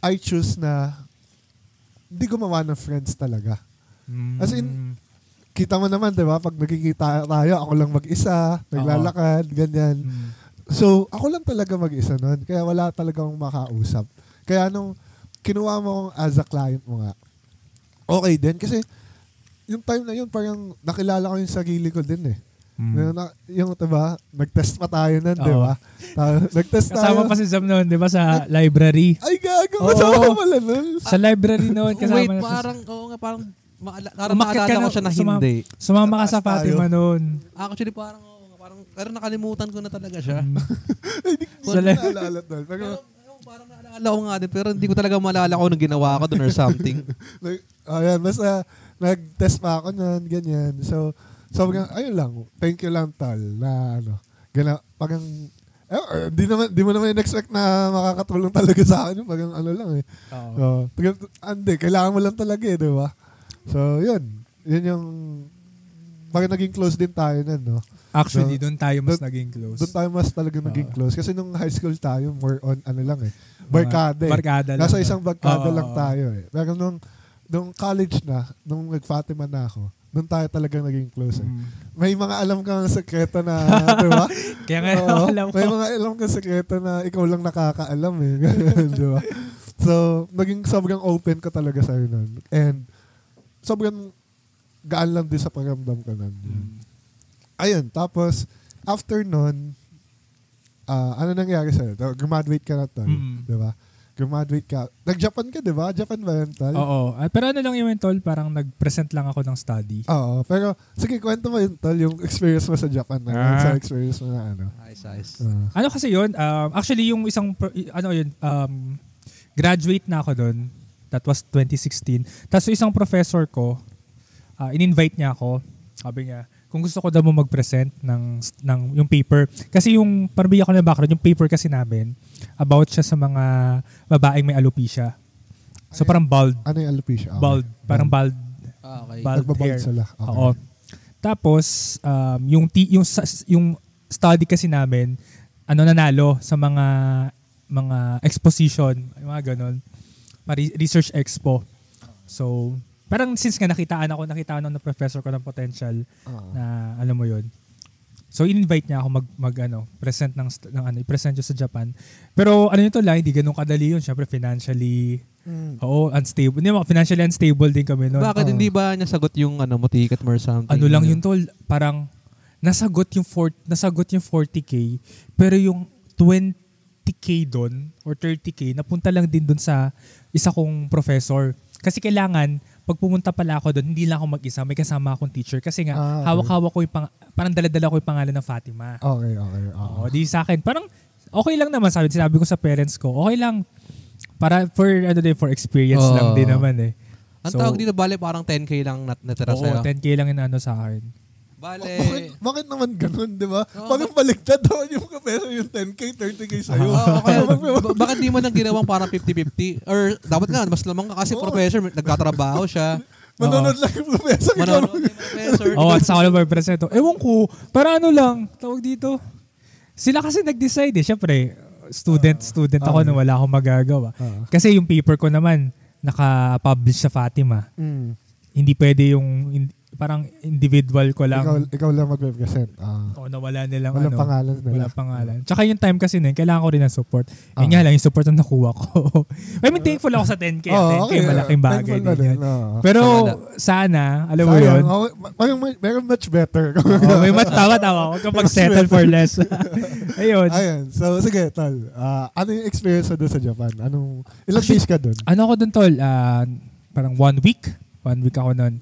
I choose na hindi gumawa ng friends talaga. Mm. As in, Kita mo naman, di ba? Pag nagkikita tayo, ako lang mag-isa, naglalakad, ganyan. Mm. So, ako lang talaga mag-isa nun. Kaya wala talaga akong makausap. Kaya nung kinuha mo akong as a client mo nga, okay din. Kasi yung time na yun, parang nakilala ko yung sarili ko din eh. Mm. Yung, na- yung, diba, nag-test pa tayo nun, di ba? Ta- nag-test Kasama tayo. pa si Zam noon, di ba, sa library. Ay, gago, Oo. kasama pala nun. Sa library noon, kasama Wait, na parang, oo nga, parang, maala, parang naalala ko na- siya na suma- hindi. Sumama ka sa. Fatima noon. Actually, parang, oo nga, parang, pero nakalimutan ko na talaga siya. Mm. Hindi ko naalala nun. Pero, parang naalala ko nga din, pero hindi ko talaga maalala ko nung ginawa ko doon or something. Like, ayan, basta nag-test pa ako nun, ganyan. So, sobrang, ayun lang, thank you lang, tal, na ano, gana, parang, eh, di naman, di mo naman in-expect na makakatulong talaga sa akin, parang ano lang eh. Oo. So, taga- andi, kailangan mo lang talaga eh, di ba? So, yun, yun yung, parang naging close din tayo nun, no? Actually, So, doon tayo mas doon- naging close. Doon tayo mas talaga naging Oo. close. Kasi nung high school tayo, more on, ano lang eh, barkada eh. Barkada lang. Nasa isang barkada Oo. lang tayo eh. Pero nung, nung college na, nung nag-Fatima na ako, doon tayo talagang naging close eh. Mm. May mga alam kang sekreto na, di ba? Kaya nga, Oo, alam ko. May mga alam kang sekreto na ikaw lang nakakaalam eh. Di ba? So, naging sobrang open ka talaga sa'yo nun. And, sobrang gaan lang din sa paramdam ko nun. Mm. Ayun, tapos, after nun, ah, ano nangyari sa'yo? Graduate ka na, tol. Mm. Di ba? Graduate ka. Nag-Japan ka, di ba? Japan ba yun, tol? Oo. Ah, pero ano lang yun, tol, parang nag-present lang ako ng study. Oo. Pero, sige, kwento mo yun, tol, yung experience mo sa Japan na. Ah. Sa experience mo na ano. Ayos, ayos. Ah. Ano kasi yun, um, actually yung isang, ano yun, um, graduate na ako doon. That was 2016. Tapos isang professor ko, uh, in-invite niya ako. Sabi niya, kung gusto ko daw mo mag-present ng, ng yung paper. Kasi yung, para bigyan ko ng background, yung paper kasi namin, about siya sa mga babaeng may alopecia. So parang bald, ano yung alopecia? Okay. bald, parang bald, Ah, okay. bald Nagbabald hair. sila. Okay. Oo. Tapos um, yung ti- yung yung study kasi namin ano nanalo sa mga mga exposition, yung mga ganun. Research expo. So, parang since nga nakitaan ako, nakitaan ako ng professor ko ng potential Ah. na alam mo yun. So in-invite niya ako mag, mag ano, present ng, ng ano, i-present yun sa Japan. Pero ano yun to lang, hindi ganun kadali yun. Syempre financially, Mm. oo, unstable. Hindi mo, financially unstable din kami noon. Bakit Oo. hindi ba niya sagot yung ano mo ticket or something? ano lang yun tol, parang nasagot yung 4 nasagot yung 40k pero yung 20k doon or 30k napunta lang din doon sa isa kong professor. Kasi kailangan pag pumunta pala ako doon, hindi lang ako mag-isa, may kasama akong teacher kasi nga Ah, okay. hawak-hawak ko yung pang, parang dala-dala ko yung pangalan ng Fatima. Okay, okay. oo. Oo, di sa akin parang okay lang naman sabi sinabi ko sa parents ko. Okay lang para for ano din for experience Oo. lang din naman eh. Ang So, tawag dito, bale, parang 10k lang nat natira Oo, sa'yo. 10k lang yung ano sa akin. Bale, bakit, bakit naman ganun, di ba? Oo, Bakit baligtad naman yung professor yung 10k, 30k sa'yo? Oo, kaya, ba- bakit di mo nang ginawang parang 50-50? Or dapat nga, mas lamang ka kasi Oo. professor, nagtatrabaho siya. Manonood lang yung professor. Manonood yung professor. Oo, at sa ako na presento. Ewan ko, para ano lang, tawag dito. Sila kasi nag-decide eh. Siyempre, student, student ako okay. na wala akong magagawa. Ah. Kasi yung paper ko naman, naka-publish sa Fatima. Mm. Hindi pwede yung, parang individual ko lang. Ikaw, ikaw lang mag-represent. Ah. O nawala nilang Walang ano. pangalan nila. Wala pangalan. Tsaka yung time kasi nun, kailangan ko rin ng support. Ah. Yun nga lang, yung support na nakuha ko. I mean, thankful ako sa 10K. Oo, 10K, malaking bagay Thankful na din yan. din. oo. Pero Wala. sana, alam mo Sayang, yun, oh, Parang may- meron much better. oh, may mat tawa tawa. Huwag kang mag-settle for less. Ayun. Ayun. So, sige, tol. Ah, ano yung experience mo doon sa Japan? Anong, ilang days ka doon? Ano ako dun, tol? Ah, parang one week. One week ako nun.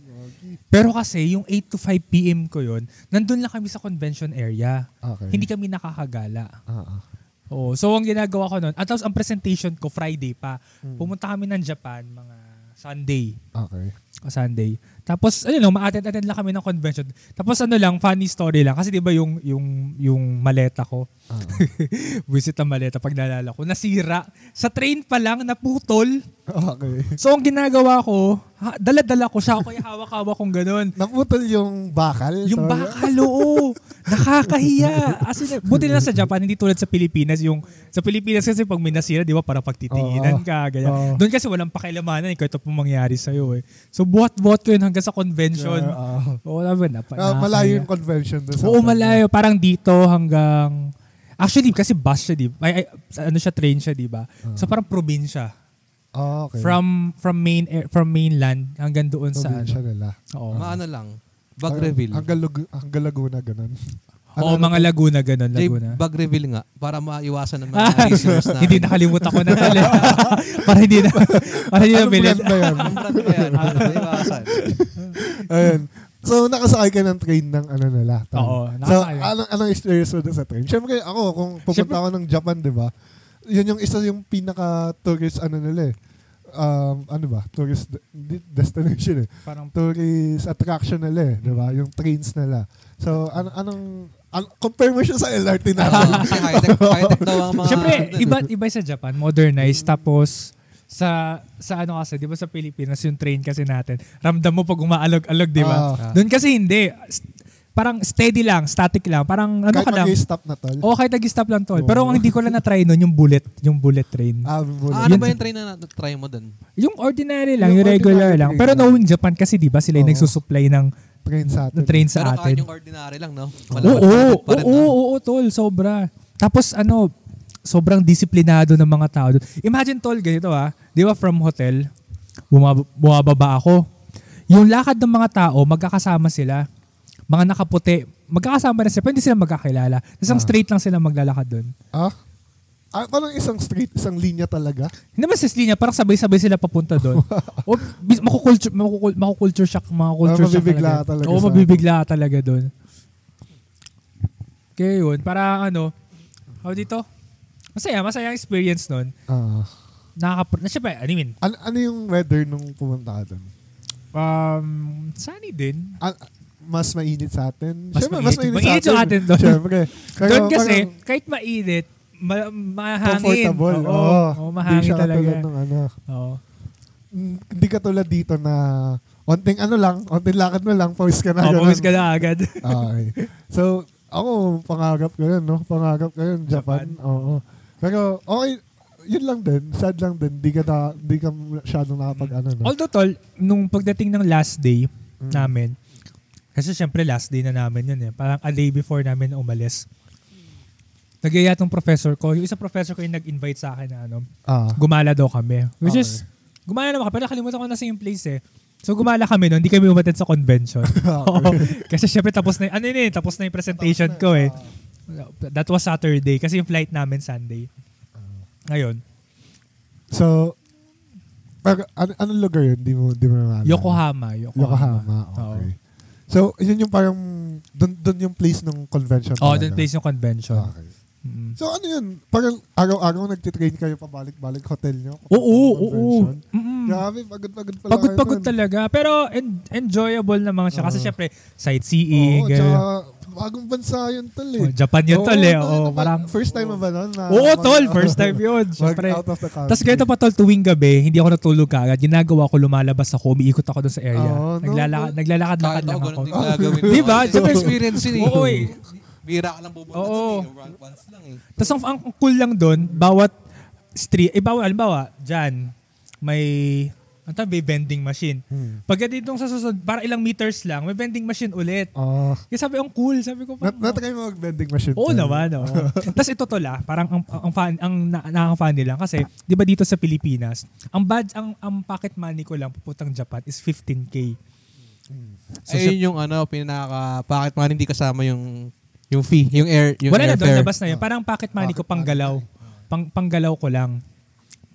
Pero kasi, yung 8 to 5 p.m. ko yun, nandun lang kami sa convention area. Okay. Hindi kami nakakagala. Ah, ah. Oo. So, ang ginagawa ko nun, at tapos ang presentation ko, Friday pa. Hmm. Pumunta kami ng Japan, mga Sunday. Okay. o Sunday. Tapos ano lang, ma-attend-attend lang kami ng convention. Tapos ano lang, funny story lang kasi 'di ba yung yung yung maleta ko, Ah, visit ang maleta pag naalala ko, nasira. Sa train pa lang naputol. okay. So ang ginagawa ko, ha, dala-dala ko siya, yung hawak-hawak kong ganun. Naputol yung bakal? Yung Sorry. bakal, oo. Nakakahiya. As in, buti na sa Japan, hindi tulad sa Pilipinas. Yung, sa Pilipinas kasi pag may nasira, di ba, parang pagtitinginan Oo. ka. Ganyan. Oo. Doon kasi walang pakilamanan, eh, kahit ito pong mangyari sa'yo. Eh. So, buhat-buhat ko yun hanggang sa convention. Ah, ah. Oo, naman. Napa, Ah, malayo yung convention Oo, malayo. Parang dito hanggang... Actually, kasi bus siya, di ba? Ay, ay, ano siya, train siya, di ba? So, parang probinsya. Ah, okay. From from main air- from mainland hanggang doon sa Probinsya ano. nila. Oo. Maano lang. Bag reveal. Hanggang, Lug- hanggang Laguna, ganun. Oo, Ano- mga Laguna ganun, Jay, Laguna. bag reveal nga para maiwasan ng mga Ah, listeners na. hindi nakalimutan ko na tali. para hindi na para hindi na bilhin. brand ba yan? Ang brand ba yan? Para maiwasan. Ayun. So, nakasakay ka ng train ng ano nila. tama? Oo, So, nakasakay. anong, anong experience mo doon sa train? Siyempre, ako, kung pupunta Siyempre- ako ng Japan, di ba? Yun yung isa yung pinaka-tourist, ano nila eh. Um, ano ba? Tourist de- di- destination eh. Parang Tourist attraction nila eh. Di ba? Yung trains nila. So, ano, anong, an- compare mo siya sa LRT natin. Ah, kasi high-tech, high-tech daw ang mga... Siyempre, iba iba sa Japan, modernized tapos sa sa ano kasi, 'di ba sa Pilipinas yung train kasi natin. Ramdam mo pag umaalog-alog, 'di ba? Ah. Doon kasi hindi. Parang steady lang, static lang. Parang ano Kahit ka lang. mag-stop na tol. Oh, kahit nag-stop lang tol. Oo. Pero ang hindi ko lang na-try noon yung bullet, yung bullet train. Ah, bullet. Ah, ano Yun- ba yung train na na-try mo dun? Yung ordinary lang, Yung yung, regular lang. Pero knowing Japan kasi 'di ba sila yung Oo. nagsusupply ng, train sa atin. ng train sa Pero atin. kahit yung ordinary lang, no? Oo, oo, oo, oo, tol, sobra. Tapos ano, sobrang disiplinado ng mga tao doon. Imagine tol, ganito ah, di ba from hotel, bumab- bumababa ako. Yung lakad ng mga tao, magkakasama sila. mga nakaputi, magkakasama na sila, pero hindi sila magkakilala. Tapos ang Ah. straight lang sila maglalakad doon. Ah? Ah, parang isang street, isang linya talaga. Hindi naman sa linya, parang sabay-sabay sila papunta doon. o makukulture, makukul, makukulture shock, makukulture Ah, shock mabibigla talaga. talaga Oo, mabibigla talaga doon. Kaya yun, para ano, how dito? Masaya, masaya ang experience nun. Ah. Nakaka, na syempre, ano yun, ano, ano yung weather nung pumunta ka doon? um, sunny din. Ah, mas mainit sa atin. Mas Siyempre, mainit. Mainit yung atin doon. Siyempre. Pero Doon kasi, parang kahit mainit, ma- mahangin. comfortable. Oo, Oo. oo, Hindi mahangin siya talaga. katulad nung ano. Oo. Mm, Hindi katulad dito na onting ano lang, onting lakad mo lang, pawis ka na. Oh, ganun. pawis ka na agad. Okay. So, ako, pangarap ko yun, no? Pangarap ko yun, Japan. Oo. Pero, okay, yun lang din. Sad lang din. Di ka, na, di ka masyadong nakapag, ano, no? Although tol, nung pagdating ng last day Mm. namin, kasi syempre last day na namin yun eh. Parang a day before namin umalis. Nagyaya tong professor ko. Yung isang professor ko yung nag-invite sa akin na ano, Ah. gumala daw kami. Which Okay. is, gumala naman kami. Pero nakalimutan ko na sa yung place eh. So gumala kami noon, hindi kami umatid sa convention. Oo. kasi syempre tapos na, ano yun eh, tapos na yung presentation ko eh. That was Saturday kasi yung flight namin Sunday. Ngayon, So, pero, ano, anong lugar yun? Di mo, di mo naalala. Yokohama. Yokohama. Yokohama, okay. So, yun yung parang, dun, dun yung place ng convention Oh, doon place yung convention. Okay. Mm. So, ano yun? Parang araw-araw nagtitrain kayo pabalik-balik hotel nyo? Oo, oo? Mm-mm. Grabe, pagod-pagod pala Pagod-pagod talaga. Pero en- enjoyable naman siya. Kasi Oo. syempre, sightseeing. Oo, tsaka bagong bansa yun tol Oh, eh. Japan yun tol eh. napag- parang, First time mo ba nun? Na, oo tol, first time yun. Syempre. out of the country. Tapos ganito pa tol, tuwing gabi, hindi ako natulog kaagad. Ginagawa ko, lumalabas ako, umiikot ako doon sa area. No, Naglalakad, no. naglalakad-lakad Kahit lang ako, ako. ganun din gagawin. Di ba? Kasi may experience yun eh. Oo eh. Bira ka lang pupunta Oo. doon eh. Once lang eh. Tapos ang, ang cool lang doon, bawat street, eh bawat, halimbawa, dyan, may, ang tawag, may vending machine. Hmm. Pagka dito sa susunod, para ilang meters lang, may vending machine ulit. Oh. Kaya sabi, ang cool. Sabi ko, Nat natry mo mag-vending machine. Oo naman, oo. Tapos ito tol ah, parang ang ang fan ang na, nakaka-funny lang kasi 'di ba dito sa Pilipinas, ang bad ang ang pocket money ko lang puputang Japan is 15k. So, Ayun yung ano, pinaka, bakit man hindi kasama yung yung fee, yung air, yung wala na doon, labas na yun. Parang pocket money ko panggalaw. Pang panggalaw ko lang.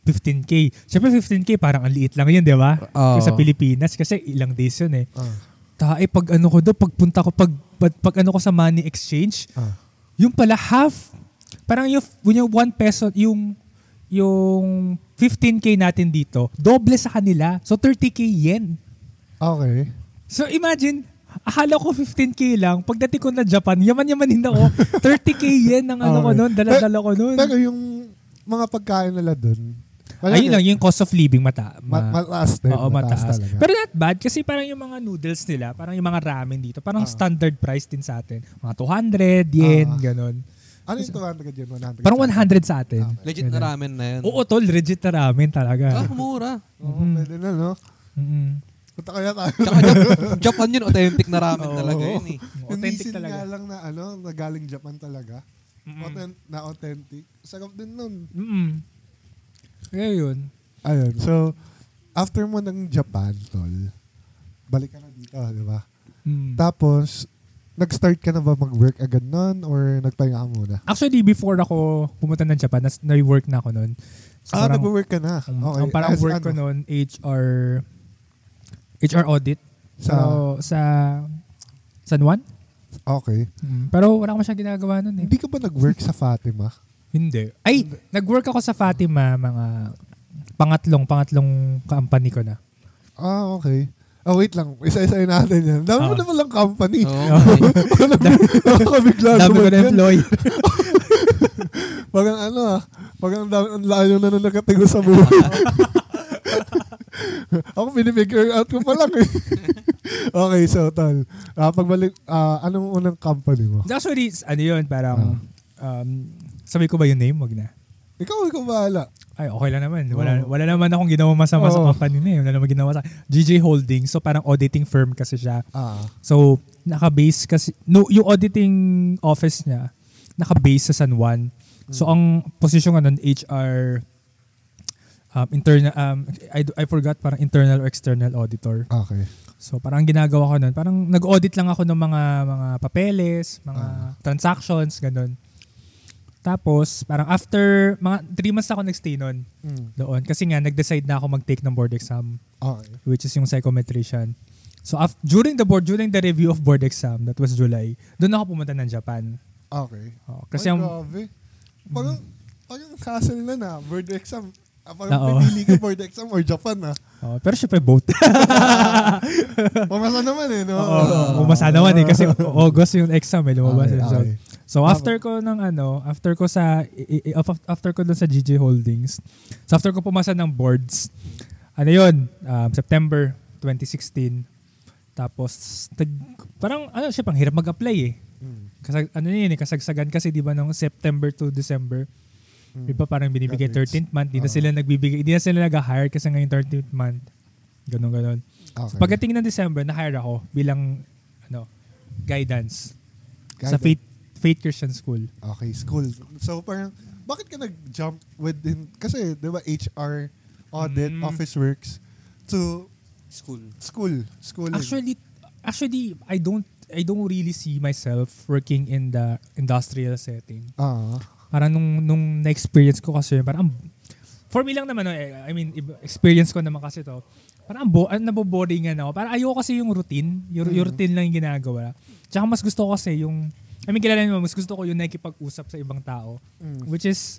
15k. Siyempre 15k parang ang liit lang yun, di ba? Oo. Sa Pilipinas kasi ilang days yun eh. Ah. Tae pag ano ko do, pagpunta ko pag, pag pag ano ko sa money exchange, Ah. yung pala half. Parang yung, yung 1 peso, yung yung 15k natin dito, doble sa kanila. So 30k yen. Okay. So imagine, akala ko 15k lang. Pagdating ko na Japan, yaman-yaman din ako. 30k yen ang ano ko Okay. noon, dala-dala ko noon. Pero yung mga pagkain nila dun, Ayun lang, yung cost of living mata. Ma- ma- mataas din. Oo, mataas. talaga. Pero not bad kasi parang yung mga noodles nila, parang yung mga ramen dito, parang Ah. standard price din sa atin. Mga 200 yen, Ah. ganon. ano yung 200 yun? 100? Parang 100 sa atin. Ah, Legit na Ganon. ramen na yun. Oo, tol, legit na ramen talaga. Ah, mura. Oo, Mhm. pwede na, no? Mm-mm. Punta kaya tayo. Tsaka Jap- Japan yun, authentic na ramen Oo. talaga yun eh. Authentic Authentic nga talaga. lang na ano, na galing Japan talaga. Mm-mm. Authent- na authentic. Sarap din nun. Mm-mm. Kaya yun. Ayun. So, after mo ng Japan, tol, balik ka na dito, di ba? Mm. Tapos, nag-start ka na ba mag-work agad nun or nagpahinga ka muna? Actually, before ako pumunta ng Japan, nas, na-work na ako noon. So, ah, parang, nag-work ka na. um, Okay. ang parang As work ko ano? noon, HR, HR audit. So, Sa- sa San Juan? Okay. Mm. Pero wala ko masyadong ginagawa noon eh. Hindi ka ba nag-work sa Fatima? Hindi. Ay, nag-work ako sa Fatima, mga pangatlong, pangatlong company ko na. Ah, okay. Oh, wait lang. Isa-isayin natin yan. Dami mo Ah. naman lang company. Oo. Nakakabigla Dami ko na employee. Parang ano ah. Parang ang dami- ang layo na nung nakatigo sa buhay. Ako pinifigure out ko pa lang eh. okay, so tol. Ah, pagbalik, ah, anong unang company mo? Actually, ano yun, parang, Ah. um, sabi ko ba yung name? Wag na. Ikaw, ikaw bahala. Ay, okay lang naman. Wala, Oo. wala naman akong ginawa masama sa Oo. company na eh. Wala naman ginawa sa... GJ Holdings. So, parang auditing firm kasi siya. Ah, So, naka-base kasi... No, yung auditing office niya, naka-base sa San Juan. So, ang posisyon nga nun, HR... Um, internal... Um, I, I forgot, parang internal or external auditor. okay. So parang ginagawa ko nun, parang nag-audit lang ako ng mga mga papeles, mga Ah. transactions, ganun. Tapos, parang after, mga 3 months ako nagstay nun Mm. doon. Kasi nga, nag-decide na ako mag-take ng board exam, Okay. which is yung psychometrician. So, af- during the board, during the review of board exam, that was July, doon ako pumunta ng Japan. Okay. Oh, kasi Ay, ang, grabe. Parang, parang hassle na na. Board exam. Ah, parang Oo. pipili ka board exam or Japan ah. oh, pero syempre both. Pumasa naman eh, no? Oo, umasa naman eh, kasi August yung exam eh, lumabas. Okay, eh. So, okay. So after ko ng ano, after ko sa i- i- af- after ko dun sa GJ Holdings, so after ko pumasa ng boards, ano 'yun, um, September 2016. Tapos tag, parang ano siya pang hirap mag-apply eh. Mm. Kasag, ano yun eh, kasagsagan kasi 'di ba nung September to December, Mm. 'di ba parang binibigay That is- 13th month, di na Oo. sila nagbibigay, di na sila nag-hire kasi ngayon 13th month. Ganun ganon. Okay. Pagdating ng December, na-hire ako bilang ano, guidance, sa Guidance. Faith Faith Christian School. Okay, school. So parang, bakit ka nag-jump within, kasi di ba HR, audit, Mm. office works, to School. school, schooling. Actually, actually, I don't, I don't really see myself working in the industrial setting. Ah, Parang nung, nung na-experience ko kasi, parang, for me lang naman, no, eh, I mean, experience ko naman kasi to, parang bo, uh, naboboringan ako. Parang ayoko kasi yung routine, yung, yung Mm. routine lang yung ginagawa. Tsaka mas gusto ko kasi yung, I mean, kilala mo, mas gusto ko yung nakikipag-usap sa ibang tao, mm. which is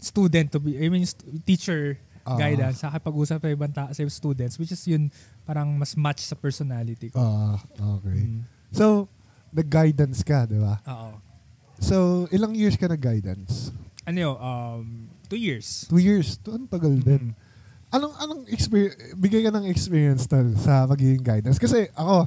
student to be, I mean, st- teacher Ah. guidance, sa pag-usap sa ibang ta- sa students, which is yun, parang mas match sa personality ko. Ah, okay. Mm. So, nag-guidance ka, di ba? Oo. So, ilang years ka nag-guidance? Ano yun, um, two years. Two years. To, ang tagal din. Mm. Anong, anong experience, bigay ka ng experience tol sa magiging guidance? Kasi ako,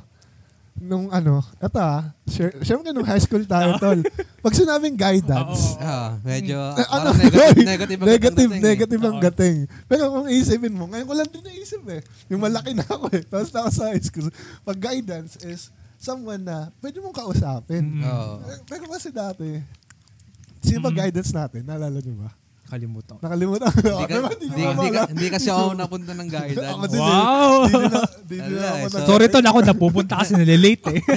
nung ano, eto ah, syem- syempre nung high school tayo, tol. Pag sinabing guidance, Oo. Ah, medyo Eh, ano, parang negative, negative, ang negative, dating eh. negative ang gating. Pero kung isipin mo, ngayon ko lang din naisip eh. Yung malaki na ako eh. Tapos na ako sa high school. Pag guidance is someone na pwede mong kausapin. Mm. Oo. Pero kasi dati, sino ba Mm. guidance natin? Naalala niyo ba? Nakalimutan ko. Hindi, ka? Di hindi, ka, hindi kasi ako napunta ng guidance. Ako din eh. Wow! Di din din eh, na- so- Sorry tol, ako napupunta kasi nalilate eh.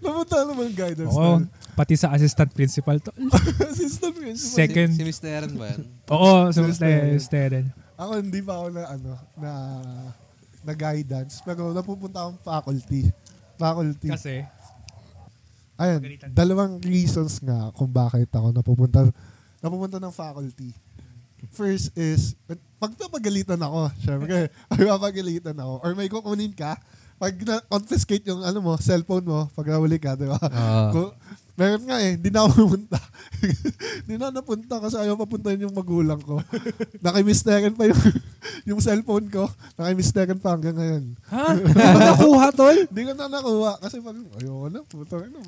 Napunta naman ang guidance. Oo, pati sa assistant principal to. Assistant principal. Second. Si, si Mr. Aaron ba yan? Oo, Yes, sir. Steren. Ako hindi pa ako na ano na na guidance pero napupunta akong faculty. Faculty. Kasi, Ayun, dalawang reasons nga kung bakit ako napupunta napupunta ng faculty. First is, pag napagalitan ako, syempre, pag napagalitan ako, or may kukunin ka, pag na-confiscate yung ano mo, cellphone mo, pag nahuli ka, di ba? Oo. Meron nga eh, hindi na ako pumunta. Hindi na napunta kasi ayaw papuntahin yung magulang ko. Nakimisteran pa yung, yung cellphone ko. Nakimisteran pa hanggang ngayon. ha? Nakuha tol? Hindi ko na nakuha kasi pag ayoko na, puto na.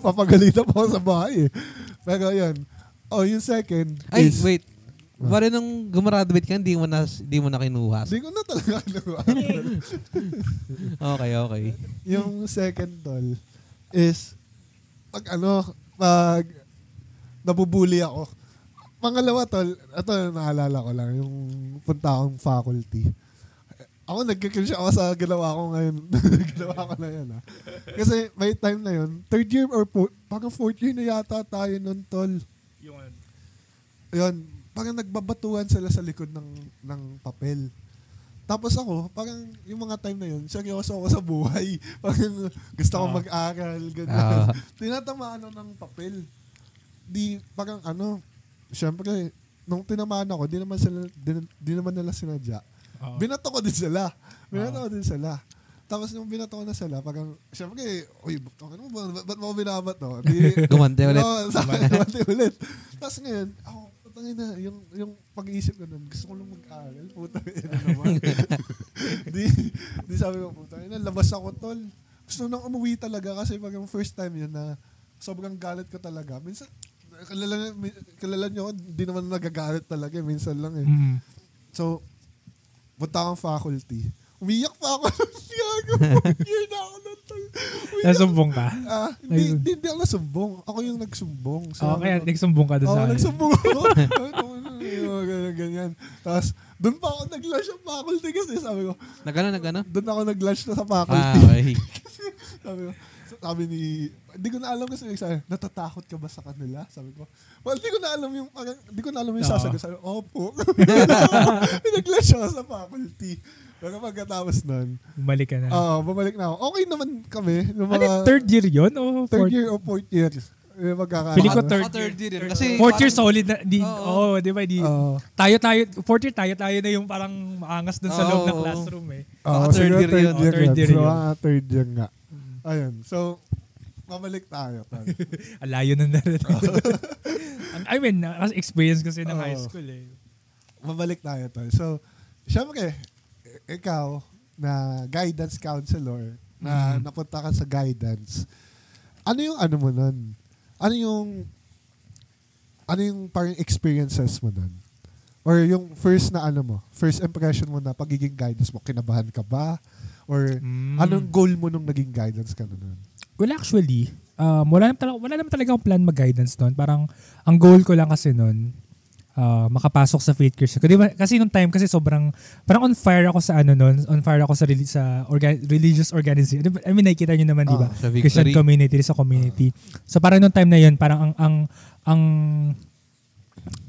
Papagalitan pa ako sa bahay eh. Pero yun. Oh, yung second Ay, is, wait. Bari nung gumraduate ka, hindi mo na, hindi mo na kinuha. Hindi ko na talaga nakuha. Okay, okay. yung second tol is pag ano, pag nabubuli ako. Pangalawa tol, ito naalala ko lang, yung punta akong faculty. Ako nagkakrish ako sa ginawa ko ngayon. ginawa ko na yan ha. Kasi may time na yun, third year or fourth, parang fourth year na yata tayo nun tol. Yung, Yun, parang nagbabatuan sila sa likod ng, ng papel. Tapos ako, parang yung mga time na yun, seryoso ako sa buhay. Parang gusto ko Ah. mag-aral, Ah. ganyan. Tinatamaan ako ng papel. Di, parang ano, syempre, nung tinamaan ako, di naman, sila, di, di naman nila sinadya. Oo. Binato ko din sila. Binato Ah. ko din sila. Tapos nung binato ko na sila, parang, syempre, uy, bakit mo, ba- ba't mo ako binabato? Di, Gumante ulit. Gumante ulit. Tapos ngayon, ako, putangin na, yung, yung pag-iisip ko nun, gusto ko lang mag-aral, putangin na naman. di, di sabi ko, putangin na, labas ako, tol. Gusto nang umuwi talaga kasi pag yung first time yun na sobrang galit ko talaga. Minsan, kilala, kilala nyo, hindi naman nagagalit talaga, eh, minsan lang eh. Mm. So, punta akong faculty. Umiyak pa ako. Gago, year na ako tol. Umiyak Nasumbong ka? Ah, hindi, hindi, hindi ako nasumbong. Ako yung nagsumbong. Oo, kaya nagsumbong ka doon Oo, sa akin. nagsumbong ako. yung mga ganyan, ganyan. Tapos, doon pa ako nag-lunch sa faculty kasi sabi ko, Nagano, nagano? doon ako nag-lunch na sa Ah, faculty. okay. sabi ko, sabi ni, hindi ko na alam kasi sabi, natatakot ka ba sa kanila? Sabi ko, well, hindi ko na alam yung, hindi ko na alam yung Oo. sasagot. Sabi ko, opo. nag-lunch ako sa faculty. Pero pagkatapos nun, Bumalik ka na. ah bumalik na ako. Okay naman kami. Yung ano, mga third year yun? O third fourth? year o fourth year. Eh, magkakaano. Feeling ko third baka third year. yun. Kasi Fourth year solid na. Di, Oo. oh, di ba? Di, Oo. tayo, tayo, fourth year, tayo, tayo na yung parang maangas dun sa Oo, loob ng oo. classroom eh. Oo, siguro third year third yun. year, Oh, third yun. year So, yun. ah, third year nga. Ayun. So, mamalik tayo. tol. Alayo na na rin. I mean, as experience kasi ng Oo. high school eh. mamalik tayo. Tol. So, syempre, ikaw, na guidance counselor, na Mm. napunta ka sa guidance, ano yung ano mo nun? Ano yung, ano yung parang experiences mo nun? Or yung first na ano mo, first impression mo na pagiging guidance mo, kinabahan ka ba? Or Mm. anong goal mo nung naging guidance ka na nun? Well, actually, um, wala naman talaga, wala naman talaga akong plan mag-guidance doon. Parang, ang goal ko lang kasi noon, uh, makapasok sa faith Christian. Kasi, kasi nung time kasi sobrang, parang on fire ako sa ano noon, on fire ako sa, reli- sa orga- religious organization. Di ba- I mean, nakikita nyo naman, di ba? Ah, sa Christian community, sa community. So parang nung time na yun, parang ang, ang, ang,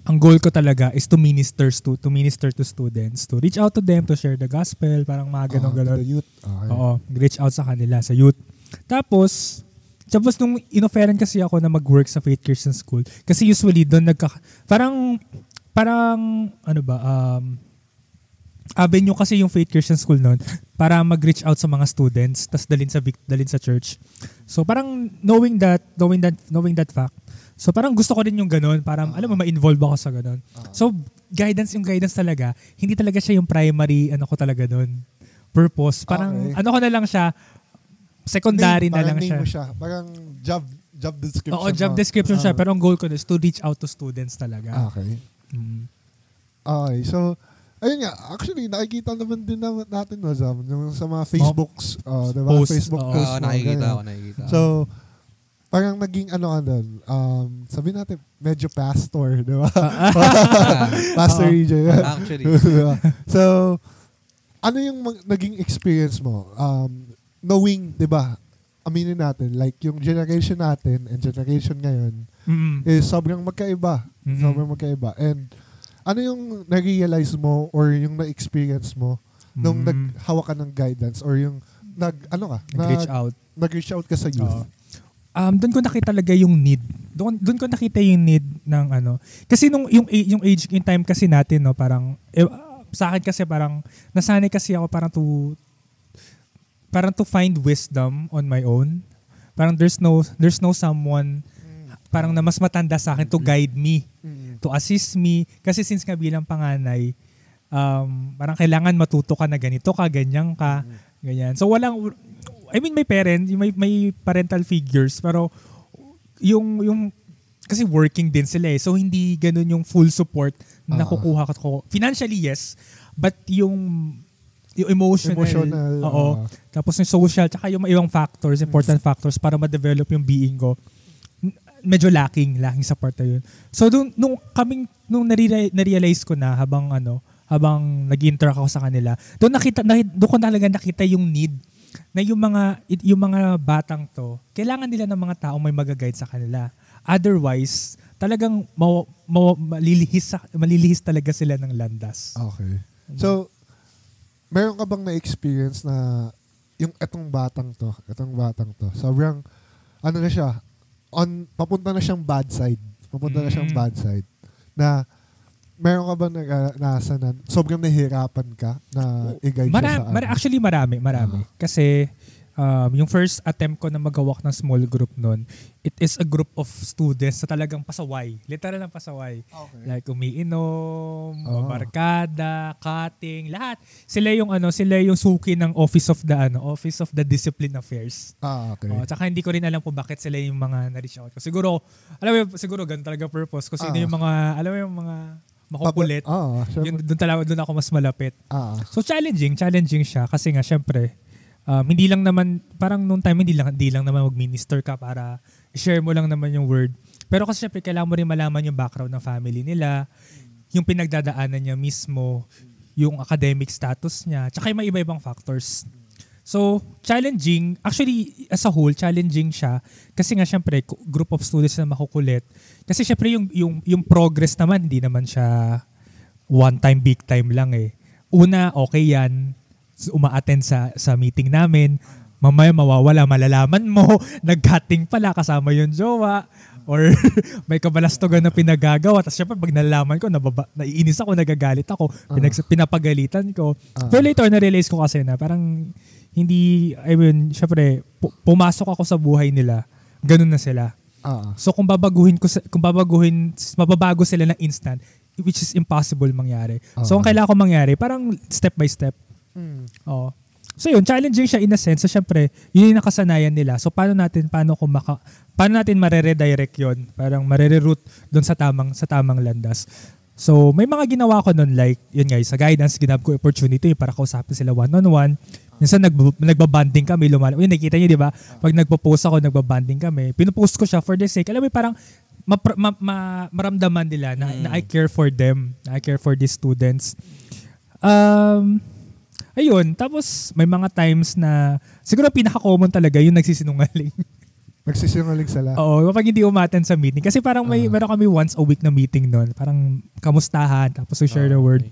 ang goal ko talaga is to minister to to minister to students, to reach out to them, to share the gospel, parang mga ganun Ah, to ganon. the youth. Okay. Oo, reach out sa kanila, sa youth. Tapos, tapos nung inoferan kasi ako na mag-work sa Faith Christian School, kasi usually doon nagka, parang, parang, ano ba, um, avenue kasi yung Faith Christian School noon para mag-reach out sa mga students, tas dalin sa dalin sa church. So parang knowing that, knowing that, knowing that fact, so parang gusto ko din yung ganun, para alam mo, ma-involve ako sa ganun. So guidance yung guidance talaga, hindi talaga siya yung primary ano ko talaga doon. Purpose. Parang Okay. ano ko na lang siya, secondary Name, na lang siya. name mo siya. Parang job job description Oo, job mo. description siya, Ah, pero ang goal ko is to reach out to students talaga. Okay. Mm. Okay, so, ayun nga, actually, nakikita naman din naman natin, no, Zam, yung sa mga Facebooks, uh, diba? Posts, Facebook oo. posts. Oo, mo, nakikita ako, nakikita. So, parang naging ano ka doon, um, sabi natin, medyo pastor, di ba? Ah, pastor. EJ. actually, Diba? So, ano yung mag- naging experience mo? Um, knowing, di ba, aminin natin, like yung generation natin and generation ngayon, Mm. is sobrang magkaiba. Mhm. Sobrang magkaiba. And ano yung na-realize mo or yung na-experience mo nung Mm. naghawak ka ng guidance or yung nag, ano ka? Nag-reach nag, out. Nag-reach out ka sa youth. Oo. Um, doon ko nakita talaga yung need. Doon doon ko nakita yung need ng ano. Kasi nung yung yung age yung time kasi natin no, parang eh, sa akin kasi parang nasanay kasi ako parang to parang to find wisdom on my own. Parang there's no there's no someone parang na mas matanda sa akin to guide me, Mm. to assist me kasi since nga bilang panganay um, parang kailangan matuto ka na ganito ka, ganyan ka, ganyan. So walang I mean may parent, may may parental figures pero yung yung kasi working din sila eh. So hindi ganun yung full support na Ah. nakukuha ko. Financially yes, but yung yung emotional, Emotional, oo. Tapos yung social, tsaka yung ibang factors, important factors para ma-develop yung being ko. Medyo lacking, lacking sa part na yun. So dun, nung kaming nung nare- na-realize ko na habang ano, habang nag-interact ako sa kanila, doon nakita nahi- doon ko talaga nakita yung need na yung mga yung mga batang to, kailangan nila ng mga taong may mag-guide sa kanila. Otherwise, talagang maw, maw, malilihis, sa- malilihis talaga sila ng landas. Okay. So, meron ka bang na-experience na yung etong batang to, etong batang to, sobrang, ano na siya, on, papunta na siyang bad side. Papunta na siyang Mm. bad side. Na, meron ka bang na, nasa na, sobrang nahihirapan ka na i-guide siya Mara- sa mara- actually marami, marami. Kasi um, yung first attempt ko na magawak ng small group noon, it is a group of students na talagang pasaway. Literal ng pasaway. Okay. Like umiinom, Oo. barkada, cutting, lahat. Sila yung ano, sila yung suki ng Office of the ano, Office of the Discipline Affairs. Ah, okay. Oh, tsaka hindi ko rin alam kung bakit sila yung mga na-reach out ko. Siguro, alam mo, yun, siguro ganun talaga purpose. Sino Ah. yung mga, alam mo yung mga makukulit. Ah, Yun, syempre. doon talaga, doon ako mas malapit. Ah, So challenging, challenging siya kasi nga syempre um, hindi lang naman parang nung time hindi lang hindi lang naman mag-minister ka para i-share mo lang naman yung word. Pero kasi syempre kailangan mo rin malaman yung background ng family nila. yung pinagdadaanan niya mismo, yung academic status niya, tsaka yung mga iba-ibang factors. So, challenging, actually, as a whole, challenging siya. Kasi nga, syempre, group of students na makukulit. Kasi syempre, yung, yung, yung progress naman, hindi naman siya one time, big time lang eh. Una, okay yan. Uma-attend sa, sa meeting namin. Mamaya mawawala, malalaman mo, nag-cutting pala, kasama yung jowa. Or may kabalastogan na pinagagawa. Tapos syempre, pag nalaman ko, nababa, naiinis ako, nagagalit ako, pinag, pinapagalitan ko. Ah. Pero later, na-realize ko kasi na parang hindi, I mean, syempre, pu- pumasok ako sa buhay nila, ganun na sila. Ah, So kung babaguhin ko sa- kung babaguhin mababago sila ng instant which is impossible mangyari. So ang kailangan ko mangyari parang step by step. Mm, Oo. So yun, challenging siya in a sense. So syempre, yun yung nakasanayan nila. So paano natin paano ko maka paano natin mare-redirect yun? Parang mare-route doon sa tamang sa tamang landas. So may mga ginawa ko noon like yun guys, sa guidance ginab ko opportunity para kausapin sila one on one. Minsan nag nagbabanding kami, lumal. Uy, nakita niyo 'di ba? Pag nagpo-post ako, nagbabanding kami. Pinupost ko siya for the sake. Alam mo, parang mapra- ma- ma- maramdaman nila na, na I care for them, na I care for these students. Um, ayun, tapos may mga times na siguro pinaka-common talaga yung nagsisinungaling. nagsisinungaling sila. Oo, kapag hindi umaten sa meeting. Kasi parang may Ah. meron kami once a week na meeting noon. Parang kamustahan, tapos we share the word.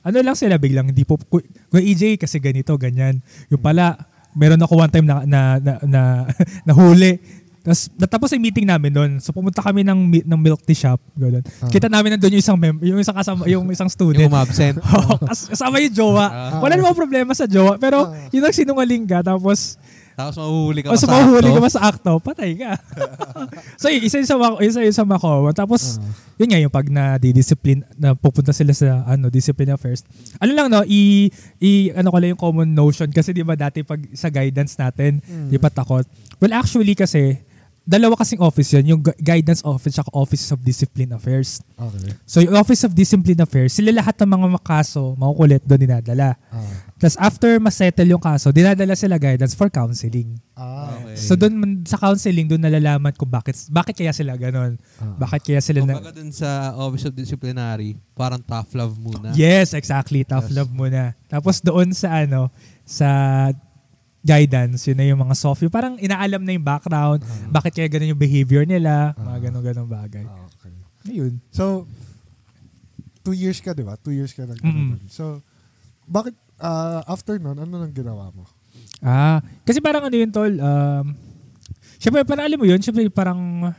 Ano lang sila biglang, hindi po, ku- Kuya EJ kasi ganito, ganyan. Yung pala, meron ako one time na, na, na, na, nahuli. Tapos natapos yung meeting namin doon. So pumunta kami ng, ng milk tea shop. Ganun. Ah. Kita namin nandun yung isang mem- yung isang kasama, yung isang student. Yung kas- kasama yung jowa. Ah. Wala namang problema sa jowa. Pero Ah. yun ang sinungaling ka. Tapos, Tapos mahuhuli ka pa sa sumahuli akto. ka ba sa akto, patay ka. so yun, isa yun sa, isa yun sa mako. Tapos, Ah. yun nga yung pag na discipline na pupunta sila sa ano discipline affairs. Ano lang no, i, i ano ko lang yung common notion kasi 'di ba dati pag sa guidance natin, Mm. di pa takot. Well, actually kasi dalawa kasing office yun, yung gu- guidance office at office of discipline affairs. Okay. So yung office of discipline affairs, sila lahat ng mga makaso, makukulit doon dinadala. Ah. Tapos after masettle yung kaso, dinadala sila guidance for counseling. Ah. Okay. So doon sa counseling doon nalalaman ko bakit bakit kaya sila ganon. Ah. Bakit kaya sila na Kumbaga dun sa Office of Disciplinary, parang tough love muna. Yes, exactly. Tough Yes. love muna. Tapos doon sa ano, sa guidance, yun na yung mga soft. Yung parang inaalam na yung background, bakit kaya ganun yung behavior nila, mga Ah. ganun-ganun bagay. Ah, okay. Ayun. So, two years ka, di ba? Two years ka nag Mm. So, bakit ah, after nun, ano nang ginawa mo? Ah, kasi parang ano yun, tol, um, syempre, parang alam mo yun, syempre parang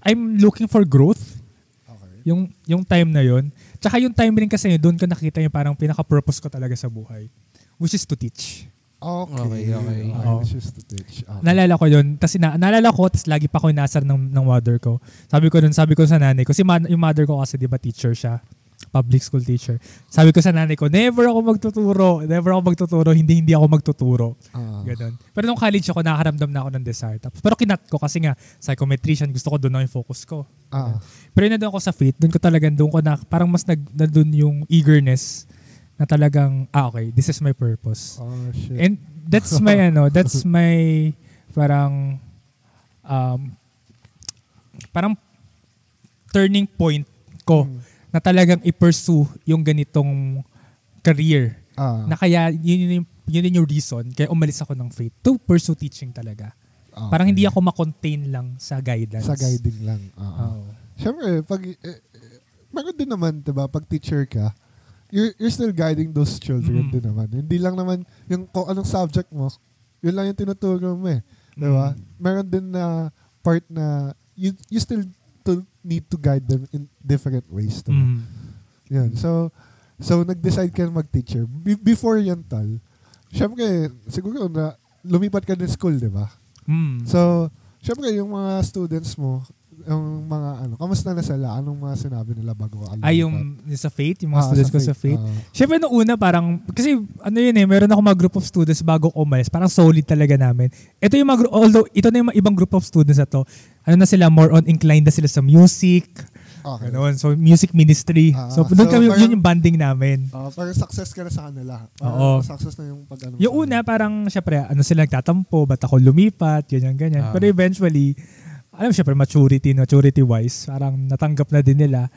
I'm looking for growth. Okay. Yung, yung time na yun. Tsaka yung time rin kasi doon ko nakita yung parang pinaka-purpose ko talaga sa buhay. Which is to teach. Okay. Okay, okay. Oo. This is to teach. Okay. Naalala ko yun. Tapos na, naalala ko, tapos lagi pa ako inasar ng, ng mother ko. Sabi ko dun, sabi ko sa nanay ko, si ma- yung mother ko kasi di ba teacher siya, public school teacher. Sabi ko sa nanay ko, never ako magtuturo, never ako magtuturo, hindi hindi ako magtuturo. Ah. Ganon. Pero nung college ako, nakaramdam na ako ng desire. Tapos, pero kinat ko kasi nga, psychometrician, gusto ko doon na yung focus ko. Ah. Pero yun na doon ako sa faith, doon ko talagang doon ko na, parang mas nag, na doon yung eagerness na talagang, ah okay, this is my purpose. Oh, shit. And that's my ano, that's my parang um parang turning point ko Mm. na talagang i-pursue yung ganitong career. ah. Na kaya yun yung, yun yung reason kaya umalis ako ng faith to pursue teaching talaga. Okay. Parang hindi ako ma-contain lang sa guidance. Sa guiding lang. Ah. Oo. Siyempre, pag, eh, eh, meron din naman, diba, pag teacher ka, you're, you're still guiding those children Mm. din naman. Hindi lang naman yung kung anong subject mo, yun lang yung tinuturo mo eh. Diba? Mm. Meron din na part na you, you still to need to guide them in different ways. Diba? Mm. Yun. So, so nag-decide ka mag-teacher. Be- before yan, tal, syempre, siguro na lumipat ka din school, di ba? Mm. So, syempre, yung mga students mo, yung mga ano, kamusta na sila? Anong mga sinabi nila bago ka Ay, yung, yung sa faith, yung mga Ah, students ko sa faith. Ah. Siyempre nung una parang, kasi ano yun eh, meron ako mga group of students bago umalis. Parang solid talaga namin. Ito yung mga, although ito na yung mga ibang group of students na to, ano na sila, more on inclined na sila sa music, okay. Ganun. So, music ministry. Ah, so, doon so kami, parang- yun yung banding namin. Ah, parang success ka na sa kanila. Parang Oo. Success na yung pag ano. Yung una, parang, syempre, ano sila nagtatampo, ba't ako lumipat, ganyan, ganyan. Ah. Pero eventually, alam mo, syempre, maturity, maturity-wise, parang natanggap na din nila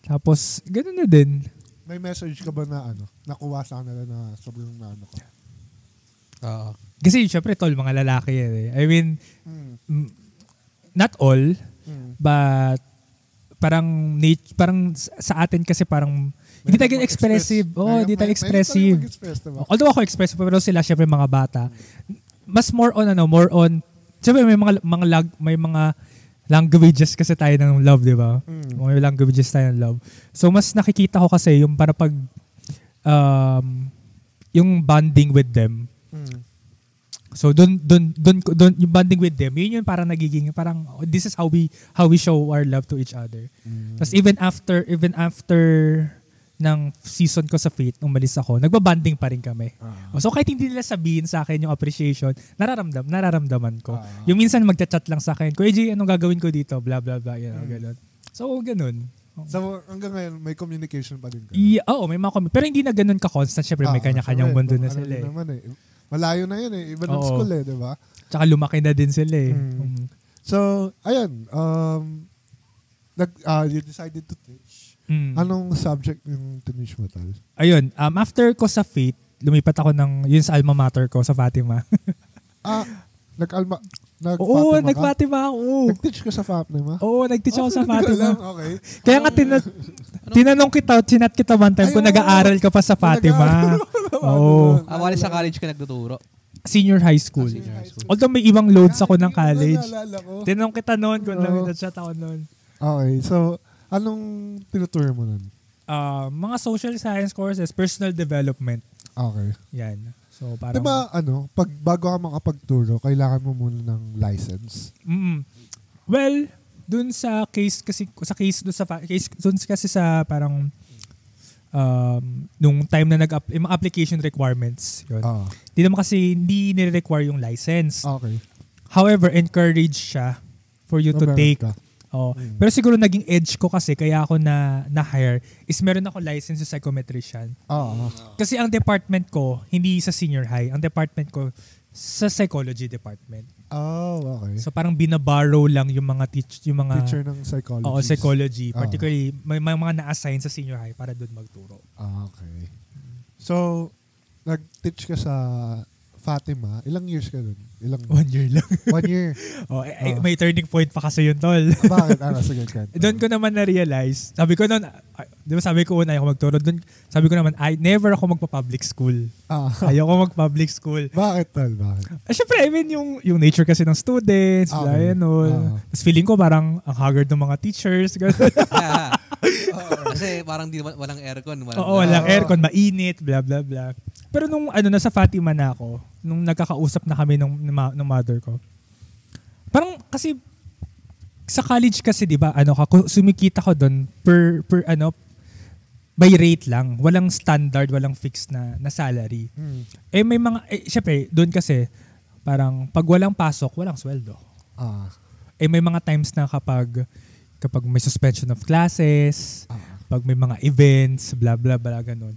Tapos, ganun na din. May message ka ba na ano, nakuha sa kanila na sobrang na ano ka? Oo. Kasi syempre, tol, mga lalaki yan eh. I mean, Mm. not all, Mm. but parang nat- parang sa atin kasi parang hindi tayo May- expressive. mag-express. Oo, May- hindi tayo may- expressive. May diba? Although ako expressive pero sila syempre mga bata. Mas more on ano, more on syempre may mga mga lag, may mga languages kasi tayo ng love, di ba? Mm. May languages tayo ng love. So mas nakikita ko kasi yung para pag um, yung bonding with them. Mm. So doon doon doon doon yung bonding with them, yun yung parang nagiging parang oh, this is how we how we show our love to each other. Mm. Tapos even after even after ng season ko sa Fate, umalis ako, nagbabanding pa rin kami. Ah. So kahit hindi nila sabihin sa akin yung appreciation, nararamdam, nararamdaman ko. Ah. Yung minsan magchat-chat lang sa akin, Kuya G, anong gagawin ko dito? Blah, blah, blah. Know, Mm. ganun. So, ganun. So hanggang ngayon, may communication pa din kayo? Yeah, oo, may mga comment. Pero hindi na ganun ka-constant. Syempre, may Ah, kanya-kanyang mundo na ano sila eh. Naman, eh. Malayo na yun eh. Iba ng Oo. school eh, di ba? Tsaka lumaki na din sila eh. Mm. Mm. So, ayun. Um, nag, ah, you decided to teach. Mm. Anong subject yung tinich mo, Tal? Ayun, um, after ko sa Fate, lumipat ako ng, yun sa alma mater ko, sa Fatima. Ah, nag-alma, nag Oo, Fatima ka? nag-Fatima ako. Nag-teach ka sa Fatima? Oo, nag-teach ako Oh, sa Fatima. alam. Okay. Kaya nga tina- tinanong kita, chinat kita one time Ay, kung nag-aaral ka pa sa Fatima. Oo. Ah, wali sa college ka nagtuturo. Senior high school. Ah, senior high school. Although may ibang loads ako ng college. Tinanong kita noon kung Oo. nag-chat ako noon. Okay, so anong tinuturo mo nun? Ah, mga social science courses, personal development. Okay. Yan. So parang Di ba, ano, pag bago ka makapagturo, kailangan mo muna ng license? Mm. Well, dun sa case kasi sa case dun sa case dun kasi sa parang um, nung time na nag yung mga application requirements yun. Hindi naman kasi hindi nire-require yung license. okay. However, encourage siya for you to Meron take. ka. Oh. Mm. Pero siguro naging edge ko kasi kaya ako na na-hire is meron ako license sa psychometrician. Ah. Kasi ang department ko, hindi sa senior high, ang department ko sa psychology department. Oh, okay. So parang binaborrow lang yung mga teach yung mga Teacher ng psychology. Oo, psychology. Ah. Particularly, may, may mga na-assign sa senior high para doon magturo. Ah, okay. So, nag-teach ka sa Fatima. Ilang years ka dun? Ilang One year lang. One year. oh, eh, Ah. May turning point pa kasi yun, tol. Bakit? Ano, sige, kwento. doon ko naman na-realize. Sabi ko noon, ah, di ba sabi ko una ayoko magturo. Doon, sabi ko naman, I never ako magpa-public school. Ah, Ayoko mag-public school. bakit, Tal? Bakit? Ah, Siyempre, I mean, yung, yung nature kasi ng students, Okay. blah, and all. Ah. Tapos feeling ko parang ang haggard ng mga teachers. ganun. Kasi parang di, walang aircon. Walang, Oo, walang Oo. aircon, mainit, blah, blah, blah. Pero nung ano, nasa Fatima na ako, nung nagkakausap na kami ng, ng mother ko, parang kasi sa college kasi 'di ba ano ka sumikita ko doon per per ano by rate lang walang standard walang fixed na na salary Hmm. eh may mga eh, syempre doon kasi parang pag walang pasok walang sweldo Ah, eh may mga times na kapag kapag may suspension of classes ah. pag may mga events, bla bla bla ganun.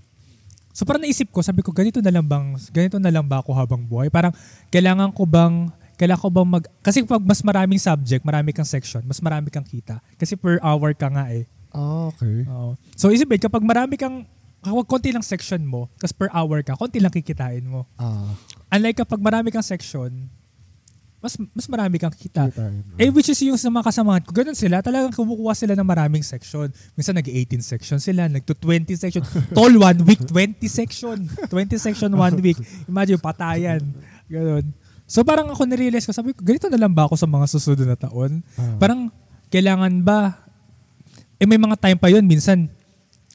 So parang naisip ko, sabi ko ganito na lang bang ganito na lang ba ako habang buhay? Parang kailangan ko bang kailangan ko bang mag kasi pag mas maraming subject, marami kang section, mas marami kang kita. Kasi per hour ka nga eh. Ah, okay. Oo. So isipin kapag marami kang kapag konti lang section mo, kasi per hour ka, konti lang kikitain mo. Ah, Unlike kapag marami kang section, mas mas marami kang kita. kita yun. Eh, which is yung sa mga kasamahan ko, ganun sila, talagang kumukuha sila ng maraming section. Minsan nag-18 section sila, nag-20 section. Tol, one week, 20 section. 20 section one week. Imagine, patayan. Ganun. So parang ako narealize ko, sabi ko, ganito na lang ba ako sa mga susunod na taon? Ah. Parang, kailangan ba, eh may mga time pa yun, minsan,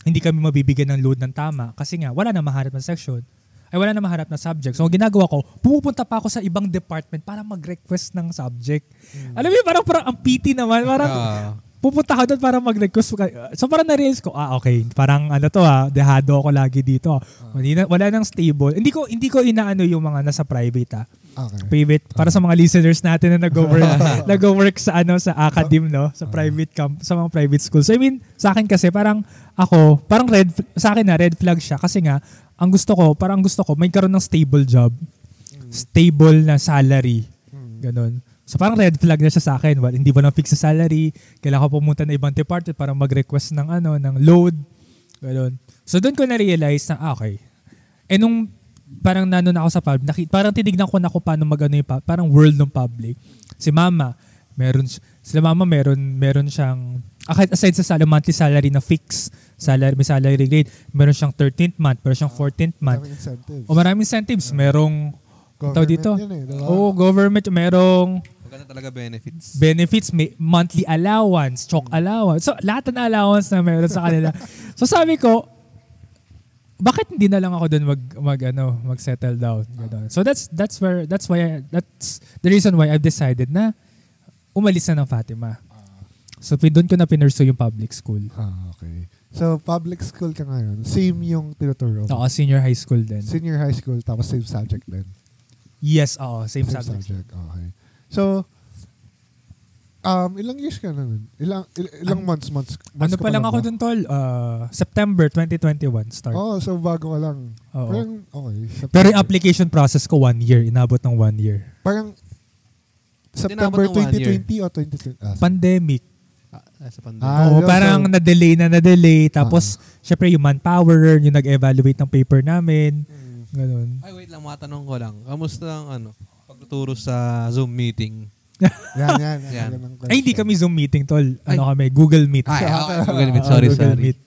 hindi kami mabibigyan ng load ng tama kasi nga, wala na maharap na section. Ay wala na maharap na subject. So, ang ginagawa ko, pumupunta pa ako sa ibang department para mag-request ng subject. Alam mo parang, parang ang PT naman. Parang, Ah. pupunta ka doon para mag-request. So parang na-realize ko, ah okay, parang ano to ah, dehado ako lagi dito. Na, wala nang stable. Hindi ko hindi ko inaano yung mga nasa private ah. Okay. Private para sa mga listeners natin na nag-work nag-work sa ano sa academe no, sa private camp, sa mga private school. So I mean, sa akin kasi parang ako, parang red sa akin na red flag siya kasi nga ang gusto ko, parang gusto ko may karoon ng stable job. Stable na salary. Hmm. Ganon. So parang red flag na siya sa akin. Well, hindi ba lang fix sa salary? Kailangan ko pumunta na ibang department para mag-request ng ano, ng load. Ganun. So doon ko na-realize na, ah, okay. Eh nung parang nanon ako sa public, naki, parang tinignan ko na ako paano mag ano yung, pub- parang world ng public. Si mama, meron, si- sila mama meron, meron siyang, akit aside sa salary, monthly salary na fix, salary, may salary grade, meron siyang 13th month, meron siyang 14th month. Maraming incentives. O maraming incentives, merong, tawag dito? Yun eh, diba? Oo, government, merong Maganda talaga benefits. benefits, may monthly allowance, chalk allowance. So, lahat ng allowance na meron sa kanila. so, sabi ko, bakit hindi na lang ako doon mag mag ano, mag-settle down, Ganun. So that's that's where that's why I- that's the reason why I've decided na umalis na ng Fatima. So pin- doon ko na pinursu yung public school. Ah, okay. So, public school ka ngayon. Same yung tinuturo mo. Oo, senior high school din. Senior high school, tapos same subject din. Yes, oo, same, subject. Okay. So, um, ilang years ka na nun? Ilang, il- ilang months, months? months Ano pa lang ako doon tol? Uh, September 2021 start. Oh, so bago ka lang. Oo. Parang, okay. September. Pero yung application process ko one year, inabot ng one year. Parang, September Tinabot ng one year. 2020 o 2020? Ah, Pandemic. Ah, ah, sa pandemic. Ah, Oo, so- parang na-delay na na-delay. Tapos, syempre yung manpower, yung nag-evaluate ng paper namin. mm, Ganun. Ay, wait lang, matanong ko lang. Kamusta ang ano, pagtuturo sa Zoom meeting? Yan, yan. Yan. yan Ay, hindi kami Zoom meeting, tol. Ano Ay. kami? Google Meet. Ay, okay. Google Meet. Ah, Sorry, Google sorry. Meet.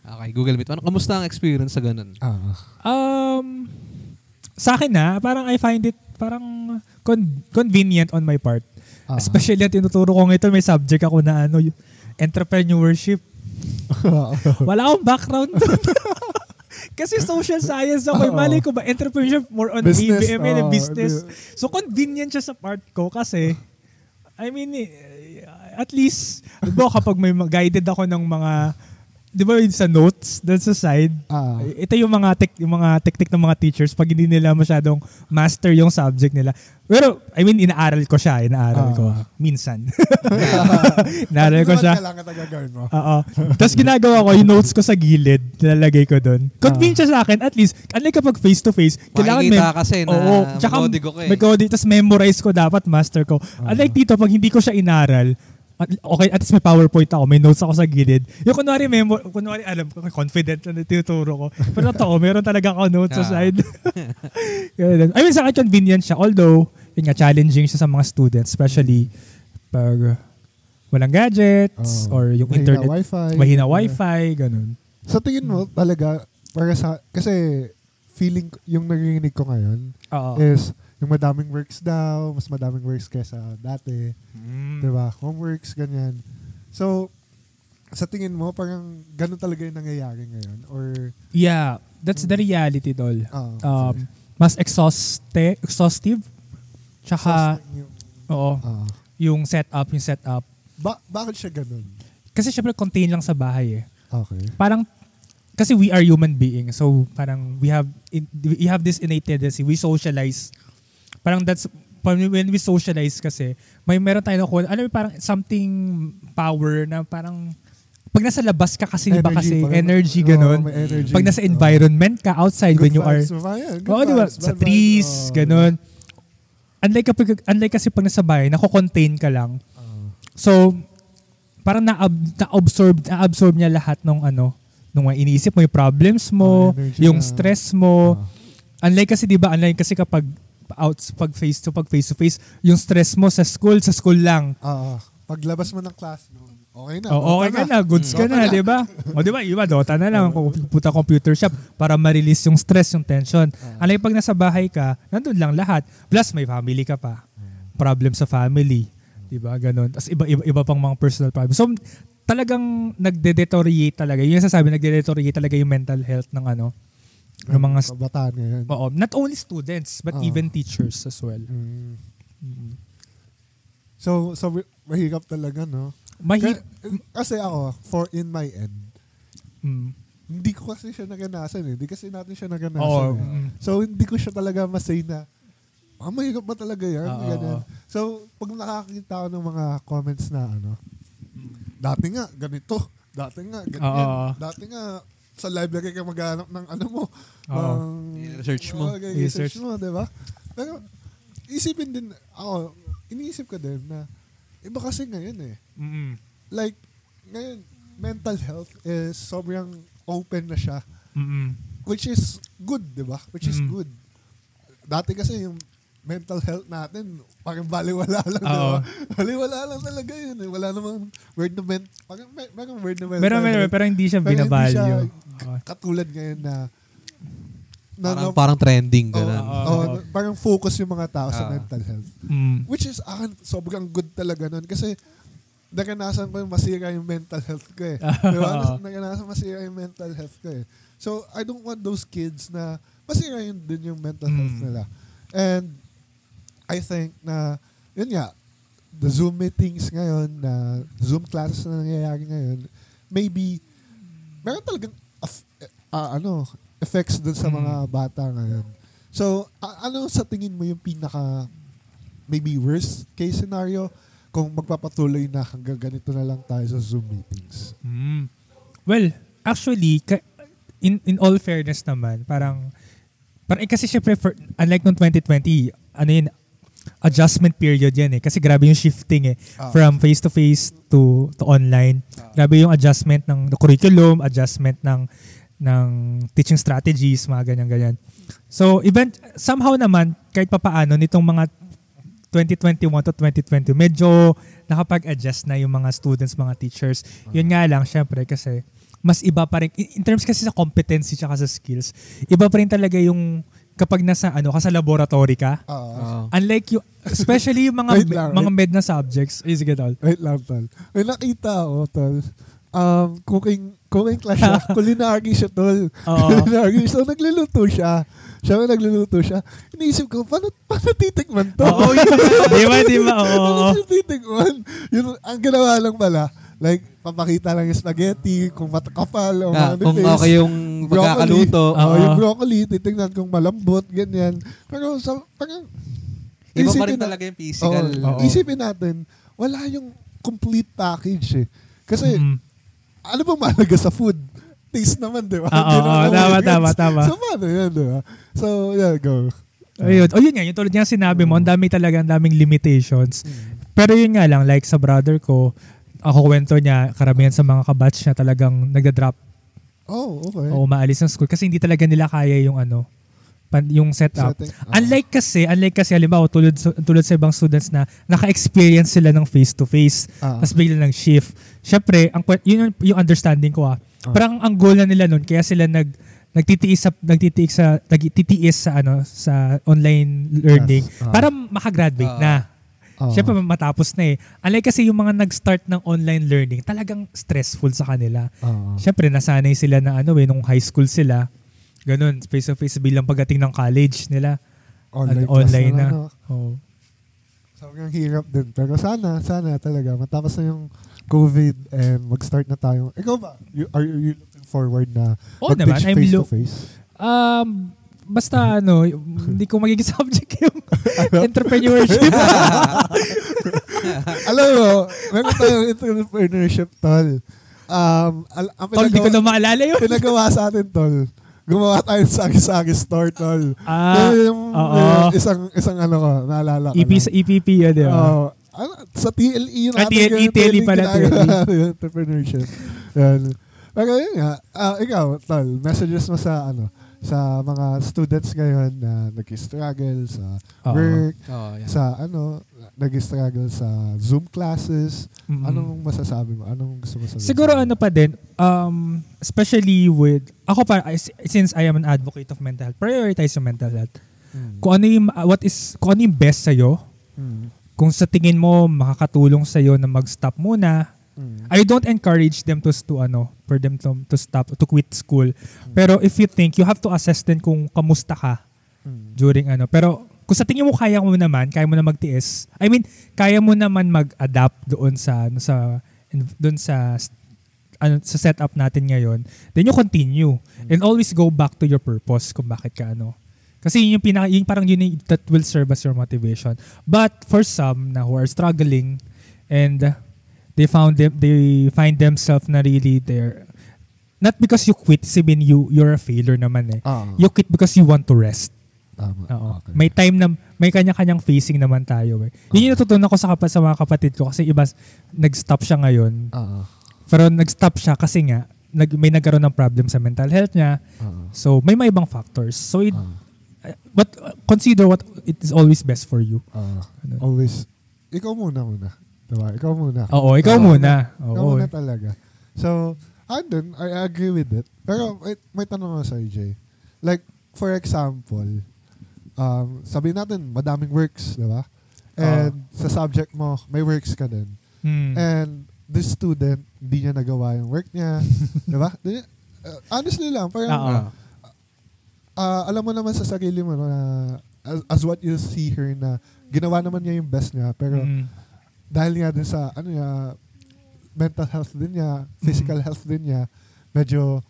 Okay, Google Meet. Ano, kamusta ang experience sa ganun? Ah, Um, sa akin na, parang I find it parang con- convenient on my part. ah. Especially ang tinuturo ko ngayon, may subject ako na ano, entrepreneurship. Wala akong background doon. Kasi social science ako. Oo. Mali ko ba? Entrepreneurship more on Business, BBM and business. So convenient siya sa part ko kasi I mean, eh, at least, ba kapag may ma- guided ako ng mga, di ba yun sa notes, doon sa side, Ah. ito yung mga tek, yung mga teknik ng mga teachers pag hindi nila masyadong master yung subject nila. Pero, I mean, inaaral ko siya. Inaaral Ah. ko. ah. Minsan. inaaral ko Ano siya. Oo. Tapos ginagawa ko, yung notes ko sa gilid, nilalagay ko doon. Convenient siya sa akin, at least, unlike kapag face-to-face, kailangan Makikita kasi na Oo. Tsaka, ko eh. may code, tapos memorize ko dapat, master ko. Unlike dito, pag hindi ko siya inaral, okay, at least may PowerPoint ako, may notes ako sa gilid. Yung kunwari, memo, kunwari, alam ko, confident na tinuturo ko. Pero totoo, meron talaga ako notes sa Ah. side. Ganun. I mean, sa akin, convenient siya. Although, yun nga, challenging siya sa mga students, especially pag walang gadgets Oh. or yung Mahina internet. wifi. Mahina wifi, ganun. Sa tingin mo, talaga, para sa, kasi feeling, yung narinig ko ngayon, Oo. is yung madaming works daw, mas madaming works kesa dati. Mm. Diba? Homeworks, ganyan. So, sa tingin mo, parang ganun talaga yung nangyayari ngayon? Or, Yeah, that's the reality, tol. ah, Um, mas exhauste, exhaustive. Tsaka, yung, oo, ah. yung setup, yung setup. ba- bakit siya ganun? Kasi syempre, contain lang sa bahay eh. Okay. Parang, kasi we are human beings. So, parang we have, in, we have this innate tendency. We socialize. Parang that's, when we socialize kasi, may meron tayo nakuha, alam mo, parang something power na parang, pag nasa labas ka kasi, iba kasi, parang- energy, ganun. may energy. Pag nasa environment ka, outside, Good when you are, vibes, mamaya, good Oo, di ba? vibes, Sa trees. Oo. ganun. Unlike, kapag, unlike kasi pag nasa bahay, nako-contain ka lang. So, parang na-ab- na-absorb, na-absorb niya lahat ng ano, nung iniisip mo, yung problems mo, energy yung na- stress mo. Ah. Unlike kasi, di ba, unlike kasi kapag out, pag face to pag face to face, yung stress mo sa school, sa school lang. Ah, ah. paglabas mo ng classroom, okay na. O, okay ka na, goods ka na, na. di ba? O, di ba, iba, Dota na lang, pupunta computer shop para ma-release yung stress, yung tension. Ah. Unlike pag nasa bahay ka, nandun lang lahat. Plus, may family ka pa. Problem sa family. Di ba? Ganon. Tapos iba, iba, iba pang mga personal problems. So, talagang nagde-deteriorate talaga. Yung sasabi, nagde-deteriorate talaga yung mental health ng ano, ng mga, st- kabataan ngayon. oo, not only students, but Ah. even teachers as well. Mm. Mm. So, so mahirap talaga, no? Mahirap. Ka- kasi ako, for in my end, Mm. hindi ko kasi siya naganasan eh. Hindi kasi natin siya naganasan eh. mm. So, hindi ko siya talaga masay na, ah, mahirap ba talaga yan? Oo. Ganyan. So, pag nakakita ako ng mga comments na ano, dati nga, ganito. Dati nga, ganyan. Oo. Dati nga, sa library ka maghanap ng ano mo. Oo. ng- I-research mo. Oo, i-research Research. mo, di ba? Pero, isipin din, ako, iniisip ko din na iba kasi ngayon eh. Mm-mm. Like, ngayon, mental health is sobrang open na siya. Mm-mm. Which is good, di ba? Which is Mm. good. Dati kasi yung mental health natin, parang baliwala lang, Oo. ba? Baliwala lang talaga yun eh. Wala namang word na ment, parang may, merong word na mental Meron, meron, health. pero hindi siya Pero hindi siya. Katulad ngayon na, na, Parang, na- parang trending, Oo, ganun. Oo. oo, na- parang focus yung mga tao sa Ah. mental health. Mm. Which is, akin, sobrang good talaga nun. Kasi, naranasan ko yung masira yung mental health ko eh. Di ba? Oo. Naranasan masira yung mental health ko eh. So, I don't want those kids na masira yun din yung mental health Mm. nila. And, I think na, yun nga, the Zoom meetings ngayon, na Zoom classes na nangyayari ngayon, maybe, meron talagang, ah, ano, effects dun sa Mm. mga bata ngayon. So, a- ano sa tingin mo yung pinaka, maybe worst case scenario kung magpapatuloy na hanggang ganito na lang tayo sa Zoom meetings? Mm. Well, actually, ka- in in all fairness naman, parang parang eh, kasi syempre for, unlike noong 2020, ano yun, adjustment period yan eh. Kasi grabe yung shifting eh. Ah. From face to face to to online. Grabe yung adjustment ng, curriculum, adjustment ng ng teaching strategies, mga ganyan-ganyan. So, event, somehow naman, kahit papaano, nitong mga 2021 to 2020, medyo nakapag-adjust na yung mga students, mga teachers. Yun nga lang, syempre, kasi mas iba pa rin, in in terms kasi sa competency tsaka sa skills, iba pa rin talaga yung kapag nasa, ano, ka sa laboratory ka. Ah, Oo. Unlike yung, especially yung mga, Wait lang, mga med na subjects. Ay, sige, tol. wait lang, tol. May nakita ako, tol. Um, cooking, cooking class siya. Culinary siya, tol. Oo. Culinary. So, nagluluto siya. Siya may nagluluto siya. Iniisip ko, paano, paano titikman to? Oo, yun. di ba, di ba? Oo. Paano siya titikman? Yun, ang ginawa lang pala, like, papakita lang yung spaghetti, kung matakapal o Ah, ano kung face. okay yung pagkakaluto. Oo. Oh, yung broccoli, titingnan kung malambot, ganyan. Pero sa, parang, Iba pa isipin rin na- talaga yung physical. Oo. Oo. Isipin natin, wala yung complete package eh. Kasi, Mm. ano bang mahalaga sa food? Taste naman, di ba? Oo, naman oo, tama, mahalaga. tama, tama. So, paano yan, di ba? So, yeah, go. Ayun. O yun nga, yung tulad nga sinabi mo, ang dami talaga, ang daming limitations. Pero yun nga lang, like sa brother ko, ako kwento niya, karamihan sa mga kabatch niya talagang nagda-drop Oh, okay. o umaalis ng school kasi hindi talaga nila kaya yung ano, pan, yung setup. Setting. Ah. Unlike kasi, unlike kasi halimbawa tulad, tulad sa ibang students na naka-experience sila ng face-to-face, Ah. tapos bigla ng shift. Syempre, ang, yun yung, yung understanding ko ah. Ah. Parang ang goal na nila nun, kaya sila nag nagtitiis sa nagtitiis sa nagtitiis sa ano sa online learning Yes. Ah. para makagraduate Ah. na. Ah. Siyempre matapos na eh. Unlike kasi yung mga nag-start ng online learning, talagang stressful sa kanila. Ah. Siyempre nasanay sila na ano eh, nung high school sila. Ganun, face to face bilang pagdating ng college nila. online, ano, online class na. ano. Oh. Sobrang hirap din. Pero sana, sana talaga, matapos na yung COVID and mag-start na tayo. Ikaw ba? You, are you looking forward na Oo naman, mag-teach I'm face to lo- face? Um, basta ano, hindi ko magiging subject yung entrepreneurship. Alam mo, meron tayong entrepreneurship, tol. Um, al- ang Tol, di ko na maalala yun. pinagawa sa atin, tol. Gumawa tayo ng sagi-sagi store, tol. Ah, Yun yung, oo. yung isang, isang ano ko, naalala ko EP lang. sa EPP yun, di ba? Oo. ano, sa TLE yun Ah, TLE, TLE pala, TLE. yung entrepreneurship. Yan. Pero yun nga, ah, ikaw, tol, messages mo sa ano, sa mga students ngayon na nag-struggle sa work, Oh, yeah. sa ano, nag-struggle sa Zoom classes. Mm-mm. Anong masasabi mo? Anong gusto mo sabihin? Siguro ano pa din, um, especially with, ako pa, I- since I am an advocate of mental health, prioritize yung mental health. Mm. Kung ano yung, what is, kung ano yung best sa'yo, Mm. kung sa tingin mo makakatulong sa'yo na mag-stop muna, Mm. I don't encourage them to to ano, for them to, to stop to quit school. Pero if you think you have to assess din kung kamusta ka Mm. during ano. Pero kung sa tingin mo kaya mo naman, kaya mo na magtiis. I mean, kaya mo naman mag-adapt doon sa ano, sa doon sa ano, sa setup natin ngayon, then you continue and always go back to your purpose kung bakit ka ano. Kasi yun yung pinaka, yun parang yun yung- that will serve as your motivation. But for some na who are struggling and they found them they find themselves na really there not because you quit sabihin you you're a failure naman eh Ah. you quit because you want to rest Tama. Oo. Okay. May time na, may kanya-kanyang facing naman tayo eh. Yun yung natutunan ko sa, kapa, sa mga kapatid ko kasi iba, nag-stop siya ngayon. Oo. Pero nag-stop siya kasi nga, nag, may nagkaroon ng problem sa mental health niya. Oo. So, may mga ibang factors. So, it, Oo. but uh, consider what it is always best for you. Oo. Ano? Always, ikaw muna muna. Diba? Ikaw muna. Oo, ikaw Oo. muna. Ikaw Oo. muna talaga. So, andun, I agree with it. Pero may, may tanong ako sa Jay. Like, for example, um, sabihin natin, madaming works, di ba? And sa subject mo, may works ka din. Hmm. And this student, hindi niya nagawa yung work niya. di ba? Di- uh, honestly lang, parang, Oo. Ah. alam mo naman sa sarili mo no, na as, as what you see her na ginawa naman niya yung best niya pero Mm. Dahil nga din sa ano niya mental health din niya, physical health din niya, medyo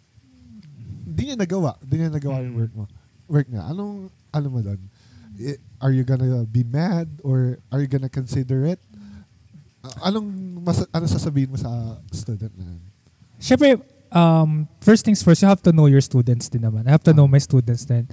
hindi niya nagawa, hindi niya nagawa yung work mo. Work niya. Anong ano mo doon? Are you gonna be mad or are you gonna consider it? Anong mas, ano sasabihin mo sa student na yun? Siyempre, um, first things first, you have to know your students din naman. I have to know my students din.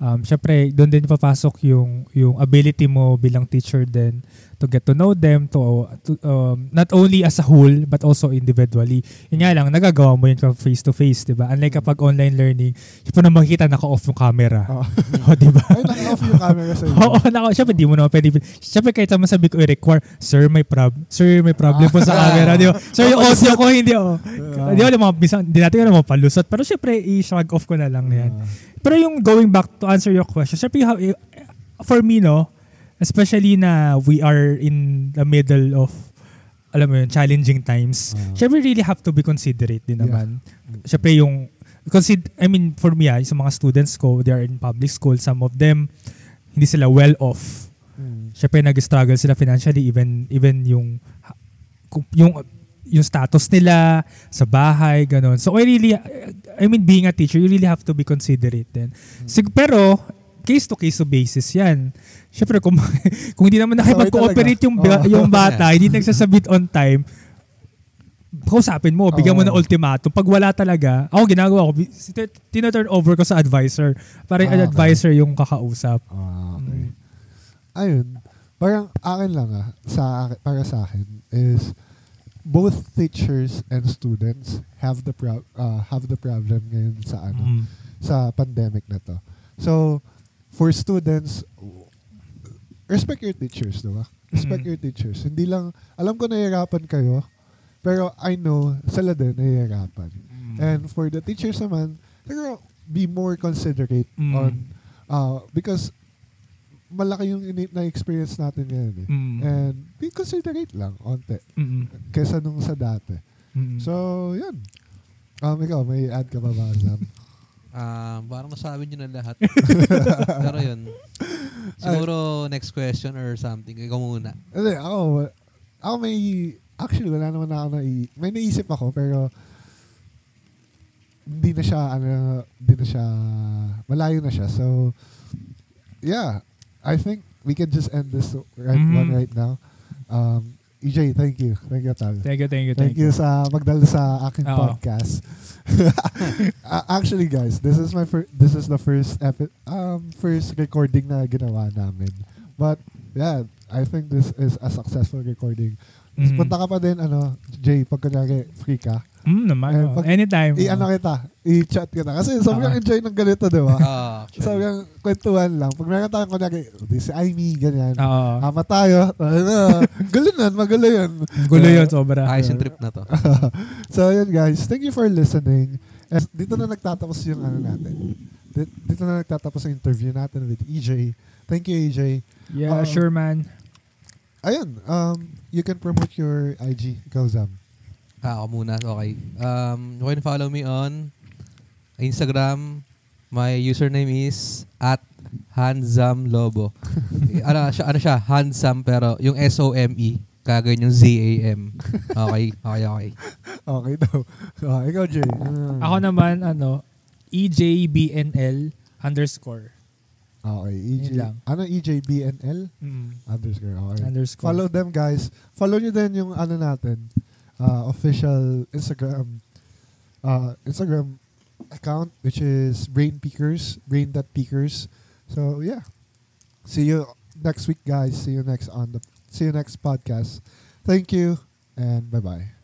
Um, Siyempre, doon din papasok yung, yung ability mo bilang teacher din to get to know them, to, to um, not only as a whole, but also individually. Yun nga lang, nagagawa mo yun face to face, di ba? Unlike kapag online learning, siyempre na makikita naka-off yung camera. Oh. o, di ba? Ay, naka-off yung camera sa Oo, nako. Siyempre, di mo naman pwede. Siyempre, kahit naman sabi ko i-require, Sir, may prob Sir, may problem po sa camera. Di ba? Sir, yung audio ko, hindi, oh. Di ba, yung mga, bisa- di natin alam, palusot. Pero siyempre, i-shrug off ko na lang yan. Pero yung going back to answer your question, syempre, you have, eh, for me, no, especially na we are in the middle of, alam mo yun, challenging times, syempre, really have to be considerate din Yeah. naman. Syempre, yung, consider, I mean, for me, ah, sa mga students ko, they are in public school, some of them, hindi sila well off. Mm. Syempre, nag-struggle sila financially, even, even yung, yung, yung status nila sa bahay, ganun. So, I really, I mean, being a teacher, you really have to be considerate din. Sig- pero, case-to-case basis yan. Siyempre, kung, kung hindi naman nakipag-cooperate yung, Oo. yung bata, hindi nagsasabit on time, kausapin mo, bigyan mo Oo. ng ultimatum. Pag wala talaga, ako ginagawa ko, tina-turn over ko sa advisor. Para yung Ah, okay. advisor yung kakausap. Ah, okay. Mm. Ayun. Parang akin lang ah, sa para sa akin is both teachers and students have the pro- uh, have the problem ngayon sa ano Mm. sa pandemic na to. So for students respect your teachers, 'di ba? Respect Mm. your teachers. Hindi lang alam ko nahihirapan kayo, pero I know sila din nahihirapan. Mm. And for the teachers naman, siguro be more considerate Mm. on uh, because malaki yung ini- na-experience natin ngayon eh. Mm. And be considerate lang, onte, Mm. kesa nung sa dati. Mm. So, yun. Um, ikaw, may add ka pa ba, Sam? Ah, parang nasabi nyo na lahat. Pero yun. Siguro next question or something. Ikaw muna. Hindi, ako, ako may, actually, wala naman ako na, may naisip ako, pero hindi na siya, ano, hindi na siya, malayo na siya. So, yeah, I think we can just end this right Mhm. one right now. Um, EJ, thank you. Thank you, Tal. Thank you, thank you, Thank you sa magdala sa aking Oo. podcast. Uh, actually guys, this is my fir- this is the first epi- um first recording na ginawa namin. But yeah, I think this is a successful recording. Mhm. Punta ka pa din ano, Jay, pag kunyari free ka. Mm, naman. Eh, oh. pag- Anytime. I-ano kita, i-chat kita. Kasi sobrang Okay. enjoy ng ganito, di ba? Ah, actually. Sobrang kwentuhan lang. Pag meron tayong kunyari, oh, this is Amy, ganyan. Oo. Ama tayo. Ano, gulo nun, magulo yun. Gulo yun, sobra. Ayos yung trip na to. so, yun guys. Thank you for listening. And dito na nagtatapos yung ano natin. Di- Dito na nagtatapos yung interview natin with EJ. Thank you, EJ. Yeah, Oo. sure, man. Ayun, um, you can promote your IG. Ikaw, Zam. Ah, ako muna. Okay. Um, you can follow me on Instagram. My username is at Handsam Lobo. ano, siya, ano siya? Handsam pero yung S-O-M-E. Kagawin yung Z-A-M. Okay, okay, okay. Okay daw. Ah, ikaw, Jay. Ako naman, ano, EJBNL underscore. Okay, EJ. Yun lang. Ano, EJBNL? Mm. Underscore. Okay. Underscore. Follow them, guys. Follow nyo din yung ano natin, uh, official Instagram uh, Instagram account, which is Brain Peakers, brain.peakers. So yeah. See you next week guys. See you next on the see you next podcast. Thank you and bye bye.